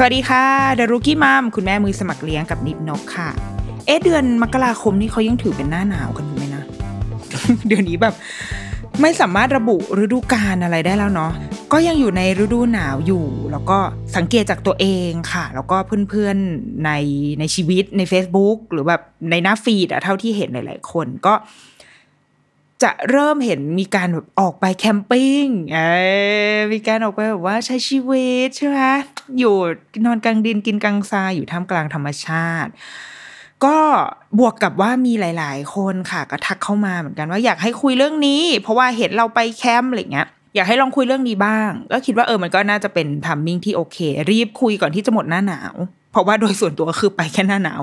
สวัสดีค่ะเดอะรุกี้มัมคุณแม่มือสมัครเลี้ยงกับนิดนกค่ะ เอ๊ะเดือนมกราคมนี่เขายังถือเป็นหน้าหนาวกันอยู่ไหมนะ เดือนนี้แบบ ไม่สามารถระบุฤดูกาลอะไรได้แล้วเนาะก็ยังอยู่ในฤดูหนาวอยู่ แล้วก็สังเกตจากตัวเองค่ะ แล้วก็เพื่อนๆในในชีวิตใน Facebook หรือแบบในหน้าฟีดอะเท่าที่เห็นหลายๆคนก็ จะเริ่มเห็นมีการแบบออกไปแคมปิ้งเออมีการออกไปแบบว่าใช้ชีวิตใช่ไหมอยู่นอนกลางดินกินกลางทรายอยู่ท่ามกลางธรรมชาติ ก็บวกกับว่ามีหลาย ๆ คนค่ะก็ทักเข้ามาเหมือนกันว่าอยากให้คุยเรื่องนี้ เพราะว่าเห็นเราไปแคมป์อะไรเงี้ยอยากให้ลองคุยเรื่องนี้บ้าง ก็คิดว่าเออมันก็น่าจะเป็นทัมมิ่งที่โอเค รีบคุยก่อนที่จะหมดหน้าหนาว เพราะว่าโดยส่วนตัวคือไปแค่หน้าหนาว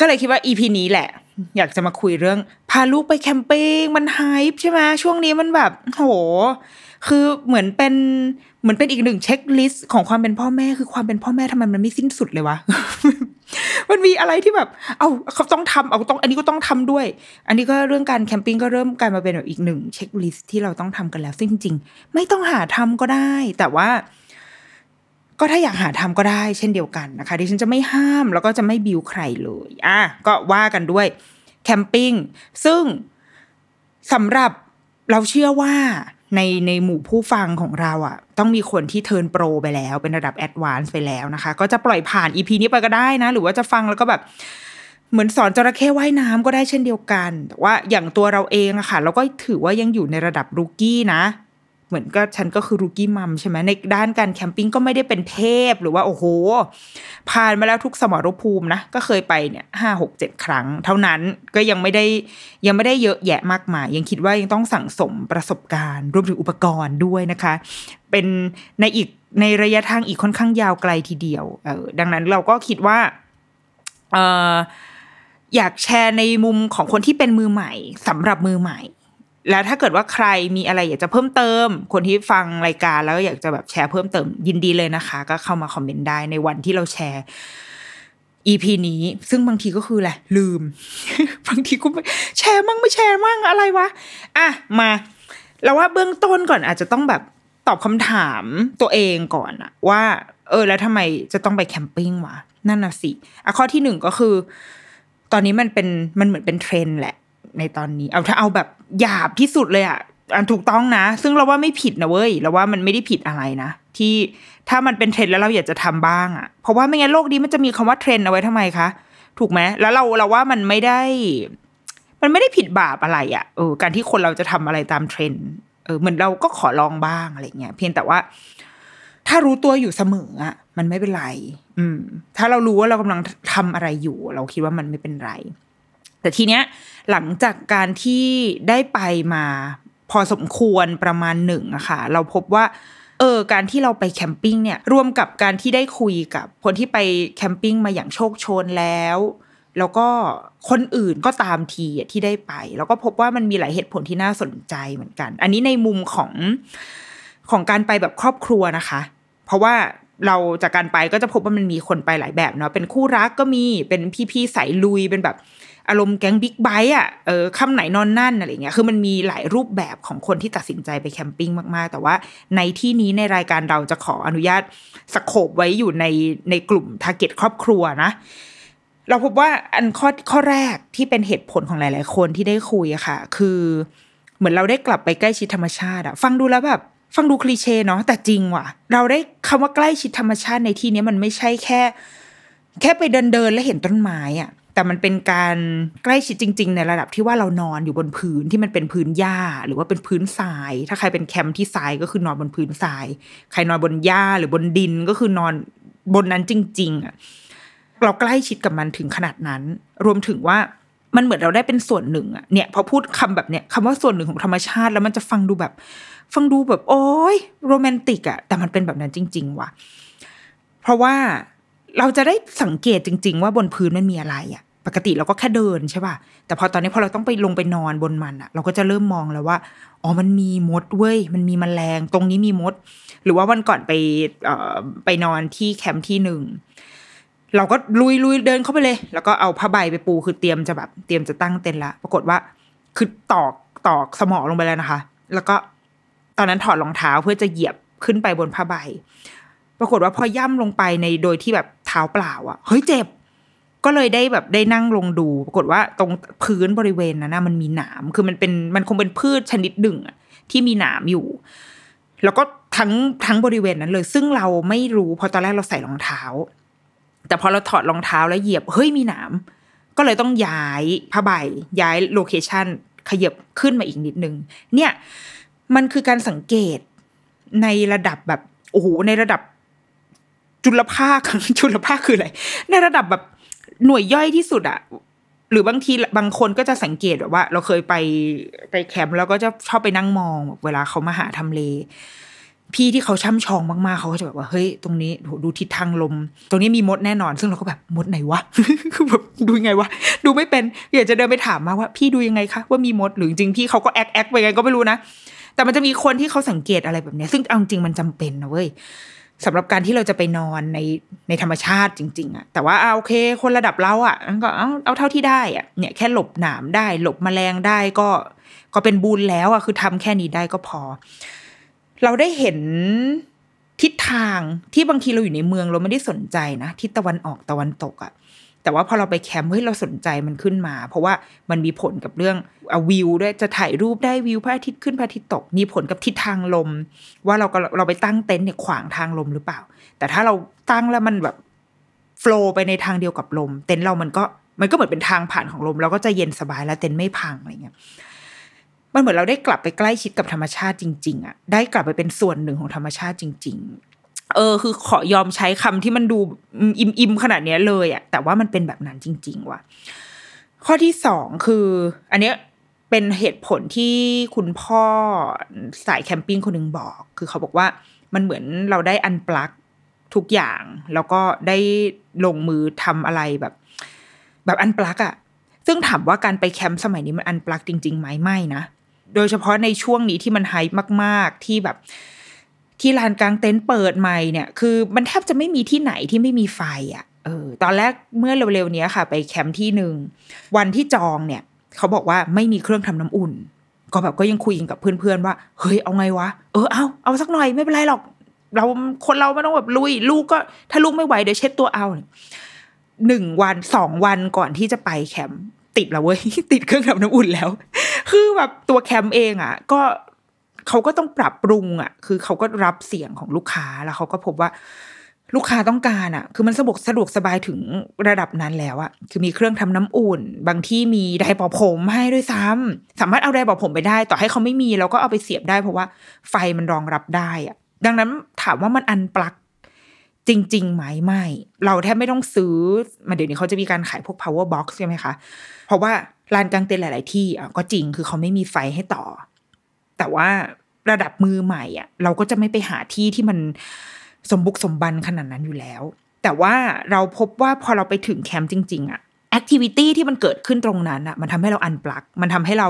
ก็เลยคิดว่า EP นี้แหละ อยากจะมาคุยเรื่อง พาลูกไป camping มัน hype ใช่ไหมช่วงนี้มันแบบโห คือเหมือนเป็นเหมือนเป็นอีกหนึ่ง checklist ของความเป็นพ่อแม่คือความเป็นพ่อแม่ทำไมมันไม่สิ้นสุดเลยวะมันมีอะไรที่แบบ เอาเขาต้องทำเอาต้อง อันนี้ก็ต้องทำด้วย อันนี้ก็เรื่องการ camping ก็เริ่มกลายมาเป็นแบบอีกหนึ่ง checklist ที่เราต้องทำกันแล้วซึ่งจริง ๆ ไม่ต้องหาทำก็ได้ แต่ว่า ก็ถ้าอยากหาทำก็ได้เช่นเดียวกันนะคะดิฉันจะไม่ห้ามแล้วก็จะไม่บิวใครเลยอะก็ว่ากันด้วยแคมปิ้งซึ่งสำหรับเราเชื่อว่าในในหมู่ผู้ฟังของเราอะ่ะ ต้องมีคนที่ turn pro ไปแล้ว เป็นระดับ advance ไปแล้วนะคะ ก็จะปล่อยผ่าน EP นี้ไปก็ได้นะ หรือว่าจะฟังแล้วก็แบบ เหมือนสอนจระเข้ว่ายน้ำก็ได้เช่นเดียวกัน แต่ว่าอย่างตัวเราเองอะค่ะ เราก็ถือว่ายังอยู่ในระดับ rookie นะ เหมือนก็ฉันก็คือ rookie mom ใช่ไหมในด้านการแคมปิ้งก็ไม่ได้เป็นเทพหรือว่าโอ้โห ผ่านมาแล้วทุกสมรภูมินะ ก็เคยไปเนี่ยห้าหกเจ็ดครั้ง เท่านั้นก็ยังไม่ได้ยังไม่ได้เยอะแยะมากมาย ยังคิดว่ายังต้องสั่งสมประสบการณ์รวมถึงอุปกรณ์ด้วยนะคะ เป็นในอีกในระยะทางอีกค่อนข้างยาวไกลทีเดียวเออดังนั้นเราก็คิดว่าเอออยากแชร์ในมุมของคนที่เป็นมือใหม่สำหรับมือใหม่ แล้วถ้าเกิดว่าใครมีอะไรอยากจะเพิ่มเติม คนที่ฟังรายการแล้วอยากจะแบบแชร์เพิ่มเติมยินดีเลยนะคะ ก็เข้ามาคอมเมนต์ได้ในวันที่เราแชร์ EP นี้ ซึ่งบางทีก็คือแหละ ลืม บางทีก็ไม่แชร์มั่งไม่แชร์มั่งอะไรวะอะมาเราว่าเบื้องต้นก่อนอาจจะต้องแบบตอบคำถามตัวเองก่อนอะว่า เออ แล้วทำไมจะต้องไปแคมปิ้งวะนั่นน่ะสิอะข้อที่หนึ่งก็คือ ตอนนี้มันเป็นมันเหมือนเป็นเทรนแหละ ในตอนนี้ เอาถ้าเอาแบบหยาบที่สุดเลยอะอันถูกต้องนะ ซึ่งเราว่าไม่ผิดนะเว้ยเราว่ามันไม่ได้ผิดอะไรนะ ที่ถ้ามันเป็นเทรนด์แล้วเราอยากจะทำบ้างอะเพราะว่าไม่งั้นโลกนี้มันจะมีคำว่าเทรนด์เอาไว้ทำไมคะถูกไหมแล้วเราเราว่ามันไม่ได้ มันไม่ได้ผิดบาปอะไรอะ่ะเออการที่คนเราจะทำอะไรตามเทรนด์เออเหมือนเราก็ขอลองบ้างอะไรเงี้ยเพียงแต่ว่า ถ้ารู้ตัวอยู่เสมออะมันไม่เป็นไร อืม ถ้าเรารู้ว่าเรากำลังทำอะไรอยู่ เราคิดว่ามันไม่เป็นไร แต่ทีเนี้ย หลังจากการที่ได้ไปมาพอสมควรประมาณหนึ่งอะค่ะ เราพบว่าเออการที่เราไปแคมปิ้งเนี่ยรวมกับการที่ได้คุยกับคนที่ไปแคมปิ้งมาอย่างโชคโชนแล้ว แล้วก็คนอื่นก็ตามทีที่ได้ไป แล้วก็พบว่ามันมีหลายเหตุผลที่น่าสนใจเหมือนกัน อันนี้ในมุมของของการไปแบบครอบครัวนะคะ เพราะว่าเราจากการไปก็จะพบว่ามันมีคนไปหลายแบบเนาะเป็นคู่รักก็มีเป็นพี่ๆสายลุยเป็นแบบ อารมณ์แก๊งบิ๊กไบค์อะเออค่ำไหนนอนนั่นอะไรเงี้ยคือมันมีหลายรูปแบบของคนที่ตัดสินใจไปแคมปิ้งมากๆ แต่ว่าในที่นี้ในรายการเราจะขออนุญาต scope ไว้อยู่ในในกลุ่ม target ครอบครัวนะ เราพบว่าอันข้อข้อแรกที่เป็นเหตุผลของหลาย ๆ คนที่ได้คุยอะค่ะ คือเหมือนเราได้กลับไปใกล้ชิดธรรมชาติอะฟังดูแล้วแบบฟังดู cliché เนาะแต่จริงว่ะ เราได้คำว่าใกล้ชิดธรรมชาติในที่นี้มันไม่ใช่แค่ แค่ไปเดินเดินแล้วเห็นต้นไม้อะ แต่มันเป็นการใกล้ชิดจริง ๆ ในระดับที่ว่าเรานอนอยู่บนพื้นที่มันเป็นพื้นหญ้า หรือว่าเป็นพื้นทราย ถ้าใครเป็นแคมป์ที่ทรายก็คือนอนบนพื้นทราย ใครนอนบนหญ้าหรือบนดินก็คือนอนบนนั้นจริง ๆอะเราใกล้ชิดกับมันถึงขนาดนั้น รวมถึงว่ามันเหมือนเราได้เป็นส่วนหนึ่งอะเนี่ยพอพูดคำแบบเนี้ยคำว่าส่วนหนึ่งของธรรมชาติแล้วมันจะฟังดูแบบ ฟังดูแบบ โอ้ยโรแมนติกอะแต่มันเป็นแบบนั้นจริง ๆ ว่ะ เพราะว่า เราจะได้สังเกตจริง ๆ ว่าบนพื้นมันมีอะไรอะปกติเราก็แค่เดินใช่ป่ะ แต่พอตอนนี้พอเราต้องไปลงไปนอนบนมันอะเราก็จะเริ่มมองแล้วว่า อ๋อ มันมีมดเว้ย มันมีแมลง ตรงนี้มีมด หรือว่าวันก่อนไปเอ่อไปนอนที่แคมป์ที่หนึ่งเราก็ลุยลุยเดินเข้าไปเลย แล้วก็เอาผ้าใบไปปูคือเตรียมจะแบบเตรียมจะตั้งเต็นท์ละ ปรากฏว่า คือตอกตอกสมอลงไปแล้วนะคะ แล้วก็ตอนนั้นถอดรองเท้าเพื่อจะเหยียบขึ้นไปบนผ้าใบ ปรากฏว่าพอย่ำลงไปในโดยที่แบบ ท้าเปล่าอะ่ะเฮ้ยเจ็บ ก็เลยได้แบบได้นั่งลงดู ปรากฏว่าตรงพื้นบริเวณนั้นนะมันมีหนามคือมันเป็นมันคงเป็นพืชชนิดหนึ่งที่มีหนามอยู่ แล้วก็ทั้งทั้งบริเวณนั้นเลย ซึ่งเราไม่รู้เพราะตอนแรกเราใส่รองเท้า แต่พอเราถอดรองเท้าแล้วเหยียบเฮ้ยมีหนามก็เลยต้องย้ายผ้าใบย้าย location ขยับขึ้นมาอีกนิดนึงเนี่ย มันคือการสังเกตในระดับแบบโอ้โหในระดับ จุลภาคจุลภาคคืออะไรในระดับแบบหน่วยย่อยที่สุดอะหรือบางทีบางคนก็จะสังเกตแบบว่า เราเคยไปไปแคมป์แล้วก็จะชอบไปนั่งมองแบบเวลาเขามาหาทำเล พี่ที่เขาช่ำชองมากๆเขาก็จะแบบว่าเฮ้ยตรงนี้ดูทิศทางลม ตรงนี้มีมดแน่นอน ซึ่งเราก็แบบมดไหนวะคือแบบดูยังไงวะดูไม่เป็นอยากจะเดินไปถามมาว่า พี่ดูยังไงคะว่ามีมดหรือจริงพี่เขาก็แอคแอคไปไงก็ไม่รู้นะแต่มันจะมีคนที่เขาสังเกตอะไรแบบนี้ซึ่งเอาจริงมันจำเป็นนะเว้ย สำหรับการที่เราจะไปนอนในในธรรมชาติจริง ๆอะแต่ว่าเอาโอเค คนระดับเราอะก็เอาเอาเท่าที่ได้อะเนี่ยแค่หลบหนามได้ หลบแมลงได้ก็ก็เป็นบุญแล้วอะคือทำแค่นี้ได้ก็พอ เราได้เห็นทิศทางที่บางทีเราอยู่ในเมืองเราไม่ได้สนใจนะทิศตะวันออกตะวันตกอะ แต่ว่าพอเราไปแคมป์เฮ้ยเราสนใจมันขึ้นมา เพราะว่ามันมีผลกับเรื่องอวิวด้วยจะถ่ายรูปได้วิวพระอาทิตย์ขึ้นพระอาทิตย์ตก มีผลกับทิศทางลม ว่าเราก็เราไปตั้งเต็นท์เนี่ยขวางทางลมหรือเปล่า แต่ถ้าเราตั้งแล้วมันแบบโฟล์ไปในทางเดียวกับลม เต็นท์เรามันก็มันก็เหมือนเป็นทางผ่านของลม เราก็จะเย็นสบายแล้วเต็นท์ไม่พังอะไรเงี้ยมันเหมือนเราได้กลับไปใกล้ชิดกับธรรมชาติจริง ๆอะได้กลับไปเป็นส่วนหนึ่งของธรรมชาติจริงๆ เออคือขอยอมใช้คำที่มันดูอิมอิมขนาดเนี้ยเลยอะแต่ว่ามันเป็นแบบนั้นจริง ๆ ว่ะ ข้อที่สองคือ อันเนี้ยเป็นเหตุผลที่คุณพ่อสายแคมปิ้งคนหนึ่งบอก คือเขาบอกว่ามันเหมือนเราได้อันปลักทุกอย่าง แล้วก็ได้ลงมือทำอะไรแบบ แบบอันปลักอะซึ่งถามว่าการไปแคมป์สมัยนี้มันอันปลักจริงๆไหมไม่นะ โดยเฉพาะในช่วงนี้ที่มันไฮมาก ๆ ที่แบบ ที่ลานกลางเต็นท์เปิดใหม่เนี่ย คือมันแทบจะไม่มีที่ไหนที่ไม่มีไฟอะ่ะเออตอนแรกเมื่อเร็วๆนี้ค่ะ ไปแคมป์ที่หนึ่งวันที่จองเนี่ย เขาบอกว่าไม่มีเครื่องทำน้ำอุ่น ก็แบบก็ยังคุยกับเพื่อนๆว่า เฮ้ยเอาไงวะเออเอาเอาสักหน่อยไม่เป็นไรหรอก เราคนเราไม่ต้องแบบลุย ลูกก็ถ้าลูกไม่ไหวเดี๋ยวเช็ดตัวเอาหนึ่งวันสองวันก่อนที่จะไปแคมป์ติดแล้วเว้ยติดเครื่องทำน้ำอุ่นแล้ว คือแบบตัวแคมป์เองอะ ก็ เขาก็ต้องปรับปรุงอะ คือเขาก็รับเสียงของลูกค้าแล้วเขาก็พบว่าลูกค้าต้องการอะ คือมันสะดวกสะดวกสบายถึงระดับนั้นแล้วอะ คือมีเครื่องทำน้ำอุ่น บางที่มีไดร์เป่าผมให้ด้วยซ้ำสามารถเอาไดร์เป่าผมไปได้ ต่อให้เขาไม่มีเราก็เอาไปเสียบได้เพราะว่าไฟมันรองรับได้อะ ดังนั้นถามว่ามันอันปลักจริงๆไหมไม่ เราแทบไม่ต้องซื้อ มาเดี๋ยวนี้เขาจะมีการขายพวก power box ใช่ไหมคะ เพราะว่าลานกลางเต็นท์หลาย ๆ ที่อะก็จริง คือเขาไม่มีไฟให้ต่อ แต่ว่าระดับมือใหม่อะ เราก็จะไม่ไปหาที่ที่มันสมบุกสมบันขนาดนั้นอยู่แล้ว แต่ว่าเราพบว่าพอเราไปถึงแคมป์จริง ๆ อะแอคทิวิตี้ที่มันเกิดขึ้นตรงนั้นอะ มันทำให้เราอันปลัก มันทำให้เรา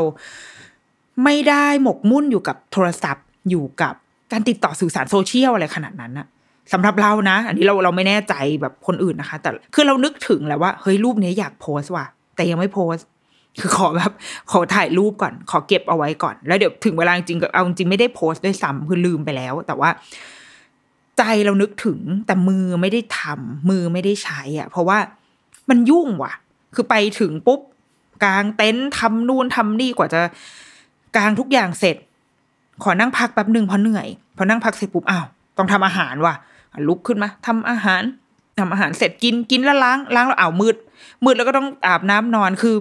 ไม่ได้หมกมุ่นอยู่กับโทรศัพท์อยู่กับการติดต่อสื่อสารโซเชียลอะไรขนาดนั้นอะสำหรับเรานะ อันนี้เราเราไม่แน่ใจแบบคนอื่นนะคะ แต่คือเรานึกถึงแหละว่าเฮ้ยรูปนี้อยากโพสต์ว่ะแต่ยังไม่โพสต์ คือขอแบบขอถ่ายรูปก่อน ขอเก็บเอาไว้ก่อน แล้วเดี๋ยวถึงเวลาจริงก็เอาจริงไม่ได้โพสต์ด้วยซ้ำคือลืมไปแล้ว แต่ว่า ใจเรานึกถึงแต่มือไม่ได้ทำมือไม่ได้ใช้อะ เพราะว่ามันยุ่งว่ะ คือไปถึงปุ๊บกางเต็นท์ทำนู่นทำนี่กว่าจะกางทุกอย่างเสร็จ ขอนั่งพักแป๊บหนึ่งเพราะเหนื่อยพอนั่งพักเสร็จปุ๊บอ้าวต้องทำอาหารว่ะลุกขึ้นมาทำอาหารทำอาหารเสร็จกินกินแล้วล้างล้างแล้วอ้าวมืดมืดแล้วก็ต้องอาบน้ำนอนคือ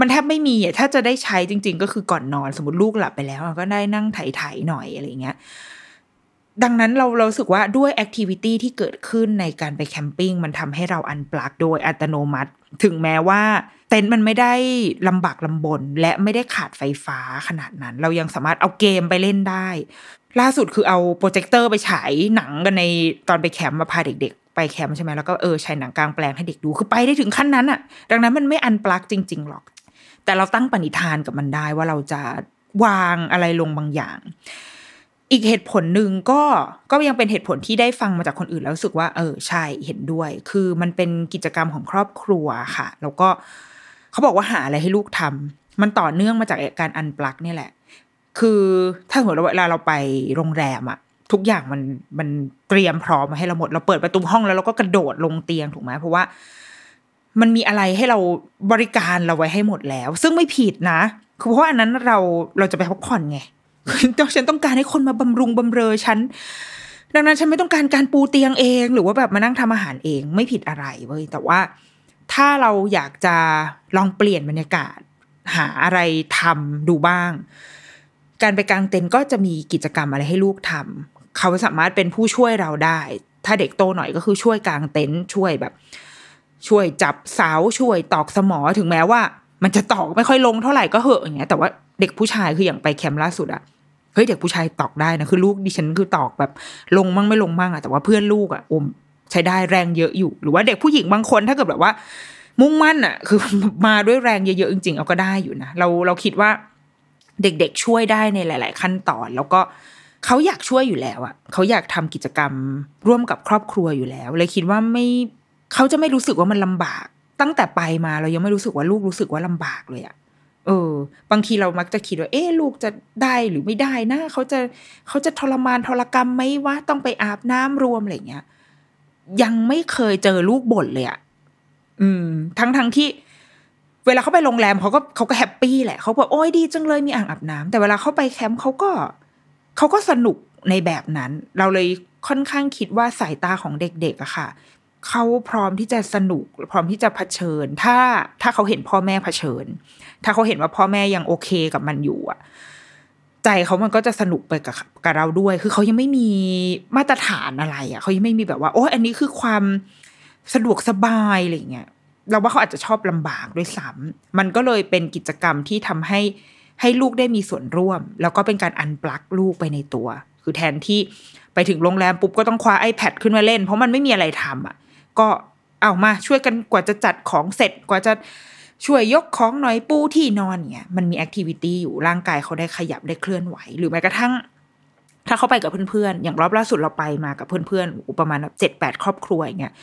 มันแทบไม่มีอะถ้าจะได้ใช้จริง ๆ ก็คือก่อนนอนสมมติลูกหลับไปแล้วก็ได้นั่งไถๆหน่อยอะไรเงี้ยดังนั้นเราเราสึกว่าด้วยแอคทิวิตี้ที่เกิดขึ้นในการไปแคมปิ้งมันทำให้เราอันปลักโดยอัตโนมัติ ถึงแม้ว่าเต็นท์มันไม่ได้ลำบากลำบน และไม่ได้ขาดไฟฟ้าขนาดนั้น เรายังสามารถเอาเกมไปเล่นได้ ล่าสุดคือเอาโปรเจคเตอร์ไปฉายหนังกันในตอนไปแคมป์มาพาเด็กๆ ไปแคมป์ใช่ไหมแล้วก็เออฉายหนังกลางแปลงให้เด็กดูคือไปได้ถึงขั้นนั้นอะดังนั้นมันไม่ unplug จริง ๆ หรอก แต่เราตั้งปณิธานกับมันได้ว่าเราจะวางอะไรลงบางอย่าง อีกเหตุผลหนึ่งก็ก็ยังเป็นเหตุผลที่ได้ฟังมาจากคนอื่นแล้วรู้สึกว่า เออใช่เห็นด้วย คือมันเป็นกิจกรรมของครอบครัวค่ะ แล้วก็เขาบอกว่าหาอะไรให้ลูกทำมันต่อเนื่องมาจากการอันปลักนี่แหละ คือถ้าสมมติเวลาเราไปโรงแรมอะทุกอย่างมันมันเตรียมพร้อมมาให้เราหมด เราเปิดประตูห้องแล้วเราก็กระโดดลงเตียงถูกไหมเพราะว่า มันมีอะไรให้เราบริการเราไว้ให้หมดแล้ว ซึ่งไม่ผิดนะคือเพราะอันนั้นเราเราจะไปพักผ่อนไงฉันต้องการให้คนมาบำรุงบำเรอฉันดังนั้นฉันไม่ต้องการการปูเตียงเอง หรือว่าแบบมานั่งทำอาหารเองไม่ผิดอะไรเว้ยแต่ว่าถ้าเราอยากจะลองเปลี่ยนบรรยากาศ หาอะไรทำดูบ้าง การไปกางเต็นท์ก็จะมีกิจกรรมอะไรให้ลูกทำเขาสามารถเป็นผู้ช่วยเราได้ ถ้าเด็กโตหน่อยก็คือช่วยกางเต็นท์ช่วยแบบ ช่วยจับเสาช่วยตอกสมอถึงแม้ว่า มันจะตอกไม่ค่อยลงเท่าไหร่ก็เหอะอย่างเงี้ยแต่ว่าเด็กผู้ชายคืออย่างไปแคมป์ล่าสุดอะเฮ้ยเด็กผู้ชายตอกได้นะคือลูกดิฉันคือตอกแบบ ลงมั่งไม่ลงมั่งอะแต่ว่าเพื่อนลูกอะอมใช้ได้แรงเยอะอยู่ หรือว่าเด็กผู้หญิงบางคนถ้าเกิดแบบว่า มุ่งมั่นอะคือมาด้วยแรงเยอะๆจริงๆเอาก็ได้อยู่นะเราเราคิดว่าเด็กๆช่วยได้ในหลาย ๆ ขั้นตอน แล้วก็เขาอยากช่วยอยู่แล้วอะเขาอยากทำกิจกรรมร่วมกับครอบครัวอยู่แล้ว เลยคิดว่าไม่ เขาจะไม่รู้สึกว่ามันลำบาก ตั้งแต่ไปมาเรายังไม่รู้สึกว่าลูกรู้สึกว่าลำบากเลยอะเออ บางทีเรามักจะคิดว่า เอ๊ลูกจะได้หรือไม่ได้นะเขาจะเขาจะทรมานทรกรรมไหมวะต้องไปอาบน้ำรวมอะไรเงี้ย ยังไม่เคยเจอลูกบ่นเลยอะอืม ทั้งทั้งที่ เวลาเขาไปโรงแรมเขาก็เขาก็แฮปปี้แหละเขาบอกโอ้ยดีจังเลยมีอ่างอาบน้ำแต่เวลาเขาไปแคมป์เขาก็เขาก็สนุกในแบบนั้น เราเลยค่อนข้างคิดว่าสายตาของเด็กๆอะค่ะ เขาพร้อมที่จะสนุก พร้อมที่จะเผชิญ ถ้าถ้าเขาเห็นพ่อแม่เผชิญ ถ้าเขาเห็นว่าพ่อแม่ยังโอเคกับมันอยู่อะใจเขามันก็จะสนุกไปกับกับเราด้วย คือเขายังไม่มีมาตรฐานอะไรอะเขายังไม่มีแบบว่า โอ้ยอันนี้คือความสะดวกสบายอะไรเงี้ยเราว่าเขาอาจจะชอบลำบากด้วยซ้ำมันก็เลยเป็นกิจกรรมที่ทำให้ให้ลูกได้มีส่วนร่วม แล้วก็เป็นการอันปลักลูกไปในตัว คือแทนที่ไปถึงโรงแรมปุ๊บก็ต้องคว้า iPad ขึ้นมาเล่น เพราะมันไม่มีอะไรทำอะ ก็เอามาช่วยกันกว่าจะจัดของเสร็จกว่าจะช่วยยกของหน่อยปูที่นอนเนี่ยมันมี activity อยู่ร่างกายเขาได้ขยับได้เคลื่อนไหว หรือแม้กระทั่ง ถ้าเขาไปกับเพื่อนๆ อย่างรอบล่าสุดเราไปมากับเพื่อนๆประมาณเจ็ดแปดครอบครัวอย่างเงี้ย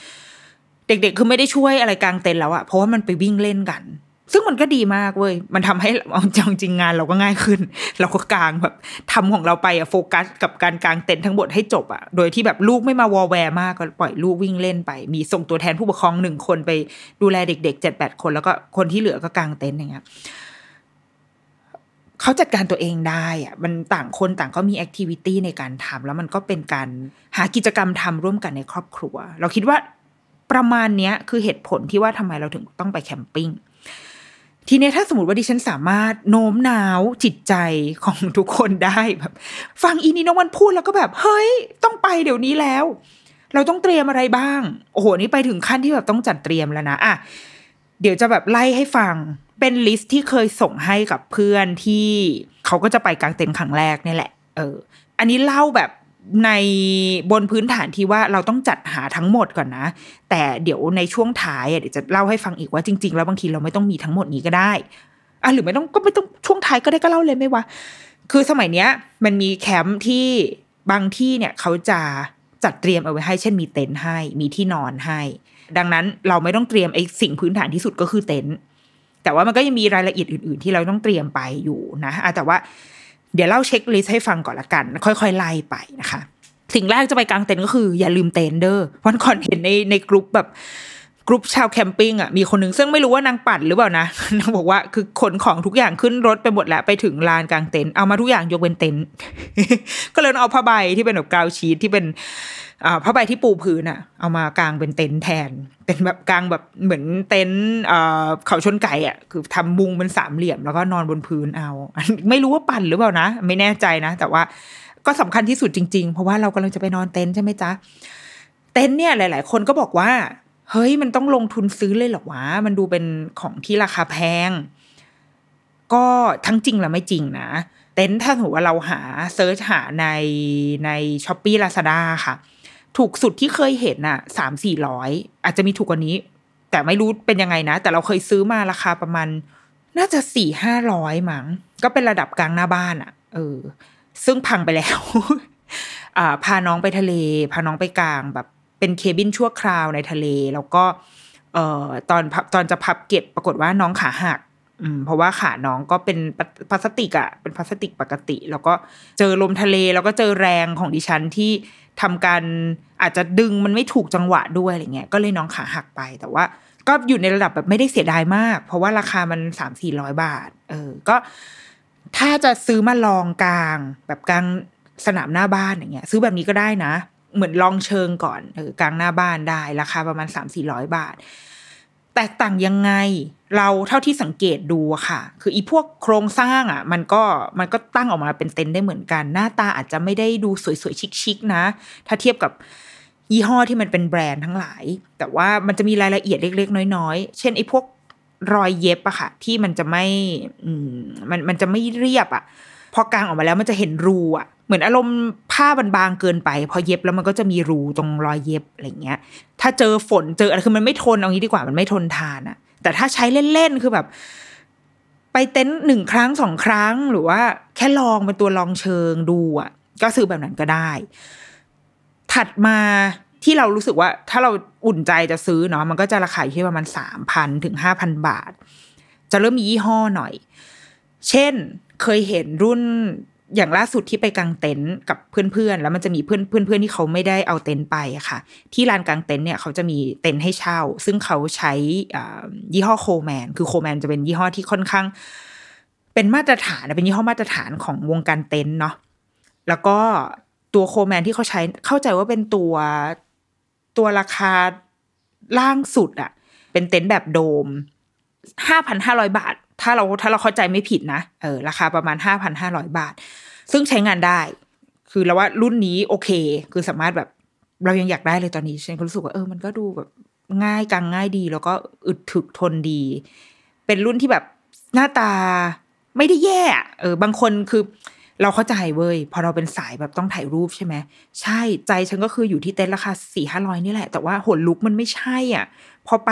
เด็กๆ คือไม่ได้ช่วยอะไรกางเต็นท์แล้วอะเพราะว่ามันไปวิ่งเล่นกัน ซึ่งมันก็ดีมากเว้ย มันทำให้เอาจริงงานเราก็ง่ายขึ้น เราก็กางแบบทำของเราไปอะโฟกัสกับการกางเต็นท์ทั้งหมดให้จบอะโดยที่แบบลูกไม่มาวอลแวร์มากก็ปล่อยลูกวิ่งเล่นไป มีส่งตัวแทนผู้ปกครองหนึ่งคนไปดูแลเด็กๆเจ็ดแปดคน แล้วก็คนที่เหลือก็กางเต็นท์อย่างเงี้ยเขาจัดการตัวเองได้อะมันต่างคนต่างก็มีแอคทิวิตี้ในการทำแล้วมันก็เป็นการหากิจกรรมทำร่วมกันในครอบครัว เราคิดว่าประมาณเนี้ยคือเหตุผลที่ว่าทำไมเราถึงต้องไปแคมปิ้ง ทีนี้ถ้าสมมติว่าดิฉันสามารถโน้มน้าวจิตใจของทุกคนได้แบบ ฟังอีนี่น้องวันพูดแล้วก็แบบ เฮ้ย ต้องไปเดี๋ยวนี้แล้ว เราต้องเตรียมอะไรบ้าง โอ้โห นี่ไปถึงขั้นที่แบบต้องจัดเตรียมแล้วนะอะเดี๋ยวจะแบบไล่ให้ฟังเป็นลิสต์ที่เคยส่งให้กับเพื่อนที่เขาก็จะไปกางเต็นท์ครั้งแรกนี่แหละ เออ อันนี้เล่าแบบ ในบนพื้นฐานที่ว่าเราต้องจัดหาทั้งหมดก่อนนะ แต่เดี๋ยวในช่วงท้ายเดี๋ยวจะเล่าให้ฟังอีกว่าจริง ๆ แล้วบางทีเราไม่ต้องมีทั้งหมดนี้ก็ได้อะหรือไม่ต้องก็ไม่ต้องช่วงท้ายก็ได้ก็เล่าเลยไม่ว่า คือสมัยเนี้ย มันมีแคมป์ที่บางที่เนี่ยเขาจะจัดเตรียมเอาไว้ให้ เช่นมีเต็นท์ให้ มีที่นอนให้ ดังนั้นเราไม่ต้องเตรียมไอ้สิ่งพื้นฐานที่สุดก็คือเต็นท์แต่ว่ามันก็ยังมีรายละเอียดอื่น ๆ ที่เราต้องเตรียมไปอยู่นะอะแต่ว่า เดี๋ยวเล่า checklist ให้ฟังก่อนละกัน ค่อยๆไล่ไปนะคะ สิ่งแรกจะไปกางเต็นท์ก็คืออย่าลืมเต็นท์เด้อวันก่อนเห็นในในกลุ่มแบบกลุ่มชาวแคมปิ้งอะมีคนหนึ่งซึ่งไม่รู้ว่านางปั่นหรือเปล่านะนางบอกว่าคือขนของทุกอย่างขึ้นรถไปหมดแล้วไปถึงลานกลางเต็นท์เอามาทุกอย่างยกเว้นเต็นท์ก็เลยเอาผ้าใบที่เป็นแบบกาวชีทที่เป็น ผ้าใบที่ปูพื้นอะเอามากางเป็นเต็นท์แทน เป็นแบบกางแบบเหมือนเต็นท์เขาชนไก่อะคือทำมุงเป็นสามเหลี่ยมแล้วก็นอนบนพื้นเอา ไม่รู้ว่าปั่นหรือเปล่านะ ไม่แน่ใจนะ แต่ว่าก็สำคัญที่สุดจริงๆ เพราะว่าเรากำลังจะไปนอนเต็นท์ใช่ไหมจ๊ะ เต็นท์เนี่ยหลาย ๆ คนก็บอกว่า เฮ้ยมันต้องลงทุนซื้อเลยเหรอวะ มันดูเป็นของที่ราคาแพง ก็ทั้งจริงและไม่จริงนะเต็นท์ถ้าถือว่าเราหา search หาในใน Shopee Lazada ค่ะ ถูกสุดที่เคยเห็นน่ะสามสี่ร้อยอาจจะมีถูกกว่านี้ แต่ไม่รู้เป็นยังไงนะ แต่เราเคยซื้อมาราคาประมาณ น่าจะสี่ห้าร้อยมั้งก็เป็นระดับกางหน้าบ้านอะ่ะ เออ ซึ่งพังไปแล้ว อ่า พาน้องไปทะเล พาน้องไปกลางแบบ เป็นเคบินชั่วคราวในทะเล แล้วก็ เอ่อตอนตอนจะพับเก็บปรากฏว่าน้องขาหักอืมเพราะว่าขาน้องก็เป็นพลาพลาสติกอะเป็นพลาสติกปกติ แล้วก็เจอลมทะเลแล้วก็เจอแรงของดิฉันที่ ทำการอาจจะดึงมันไม่ถูกจังหวะด้วยอะไรเงี้ยก็เลยน้องขาหักไปแต่ว่า ก็อยู่ในระดับแบบไม่ได้เสียดายมาก เพราะว่าราคามันสามสี่ร้อยบาท เออ ก็ ถ้าจะซื้อมาลองกลาง แบบกลางสนามหน้าบ้านอย่างเงี้ย ซื้อแบบนี้ก็ได้นะ เหมือนลองเชิงก่อนเออกลางหน้าบ้านได้ ราคาประมาณสามสี่ร้อยบาท แตกต่างยังไง เราเท่าที่สังเกตดูค่ะ คืออีพวกโครงสร้างอะ มันก็มันก็ตั้งออกมาเป็นเต็นท์ได้เหมือนกัน หน้าตาอาจจะไม่ได้ดูสวยๆชิคๆนะ ถ้าเทียบกับยี่ห้อที่มันเป็นแบรนด์ทั้งหลาย แต่ว่ามันจะมีรายละเอียดเล็ก ๆ น้อยๆ เช่นไอ้พวกรอยเย็บอะค่ะ ที่มันจะไม่มมันมันจะไม่เรียบอะพอกางออกมาแล้วมันจะเห็นรูอะ เหมือนอารมณ์ผ้าบางๆเกินไป พอเย็บแล้วมันก็จะมีรูตรงรอยเย็บอะไรเงี้ย ถ้าเจอฝนเจออะไรคือมันไม่ทนเอางี้ดีกว่ามันไม่ทนทานอะแต่ถ้าใช้เล่นๆคือแบบ ไปเต็นท์หนึ่งครั้งสองครั้งหรือว่า แค่ลองเป็นตัวลองเชิงดูอะก็ซื้อแบบนั้นก็ได้ ถัดมาที่เรารู้สึกว่า ถ้าเราอุ่นใจจะซื้อเนาะมันก็จะราคาอยู่ที่ประมาณสามพันถึงห้าพันบาท จะเริ่มมียี่ห้อหน่อย เช่นเคยเห็นรุ่น อย่างล่าสุดที่ไปกางเต็นท์กับเพื่อนๆ แล้วมันจะมีเพื่อนเพื่อนๆที่เขาไม่ได้เอาเต็นท์ไปอะค่ะ ที่ลานกางเต็นท์เนี่ยเขาจะมีเต็นท์ให้เช่า ซึ่งเขาใช้ยี่ห้อโคแมน คือโคแมนจะเป็นยี่ห้อที่ค่อนข้าง เป็นมาตรฐานเป็นยี่ห้อมาตรฐานของวงการเต็นท์เนาะแล้วก็ตัวโคแมนที่เขาใช้เข้าใจว่าเป็นตัวตัวราคาล่างสุดอะเป็นเต็นท์แบบโดมห้าพันห้าร้อยบาท ถ้าเราถ้าเราเข้าใจไม่ผิดนะเออราคาประมาณห้าพันห้าร้อยบาท ซึ่งใช้งานได้ คือเราว่ารุ่นนี้โอเค คือสามารถแบบเรายังอยากได้เลยตอนนี้ฉันก็รู้สึกว่าเออมันก็ดูแบบง่ายกังง่ายดี แล้วก็อึดถึกทนดี เป็นรุ่นที่แบบหน้าตาไม่ได้แย่ เออ บางคนคือเราเข้าใจเว้ยพอเราเป็นสายแบบต้องถ่ายรูปใช่ไหมใช่ใจฉันก็คืออยู่ที่เต็นท์ราคาสี่ห้าร้อยนี่แหละ แต่ว่าหนลุกมันไม่ใช่อะ พอไป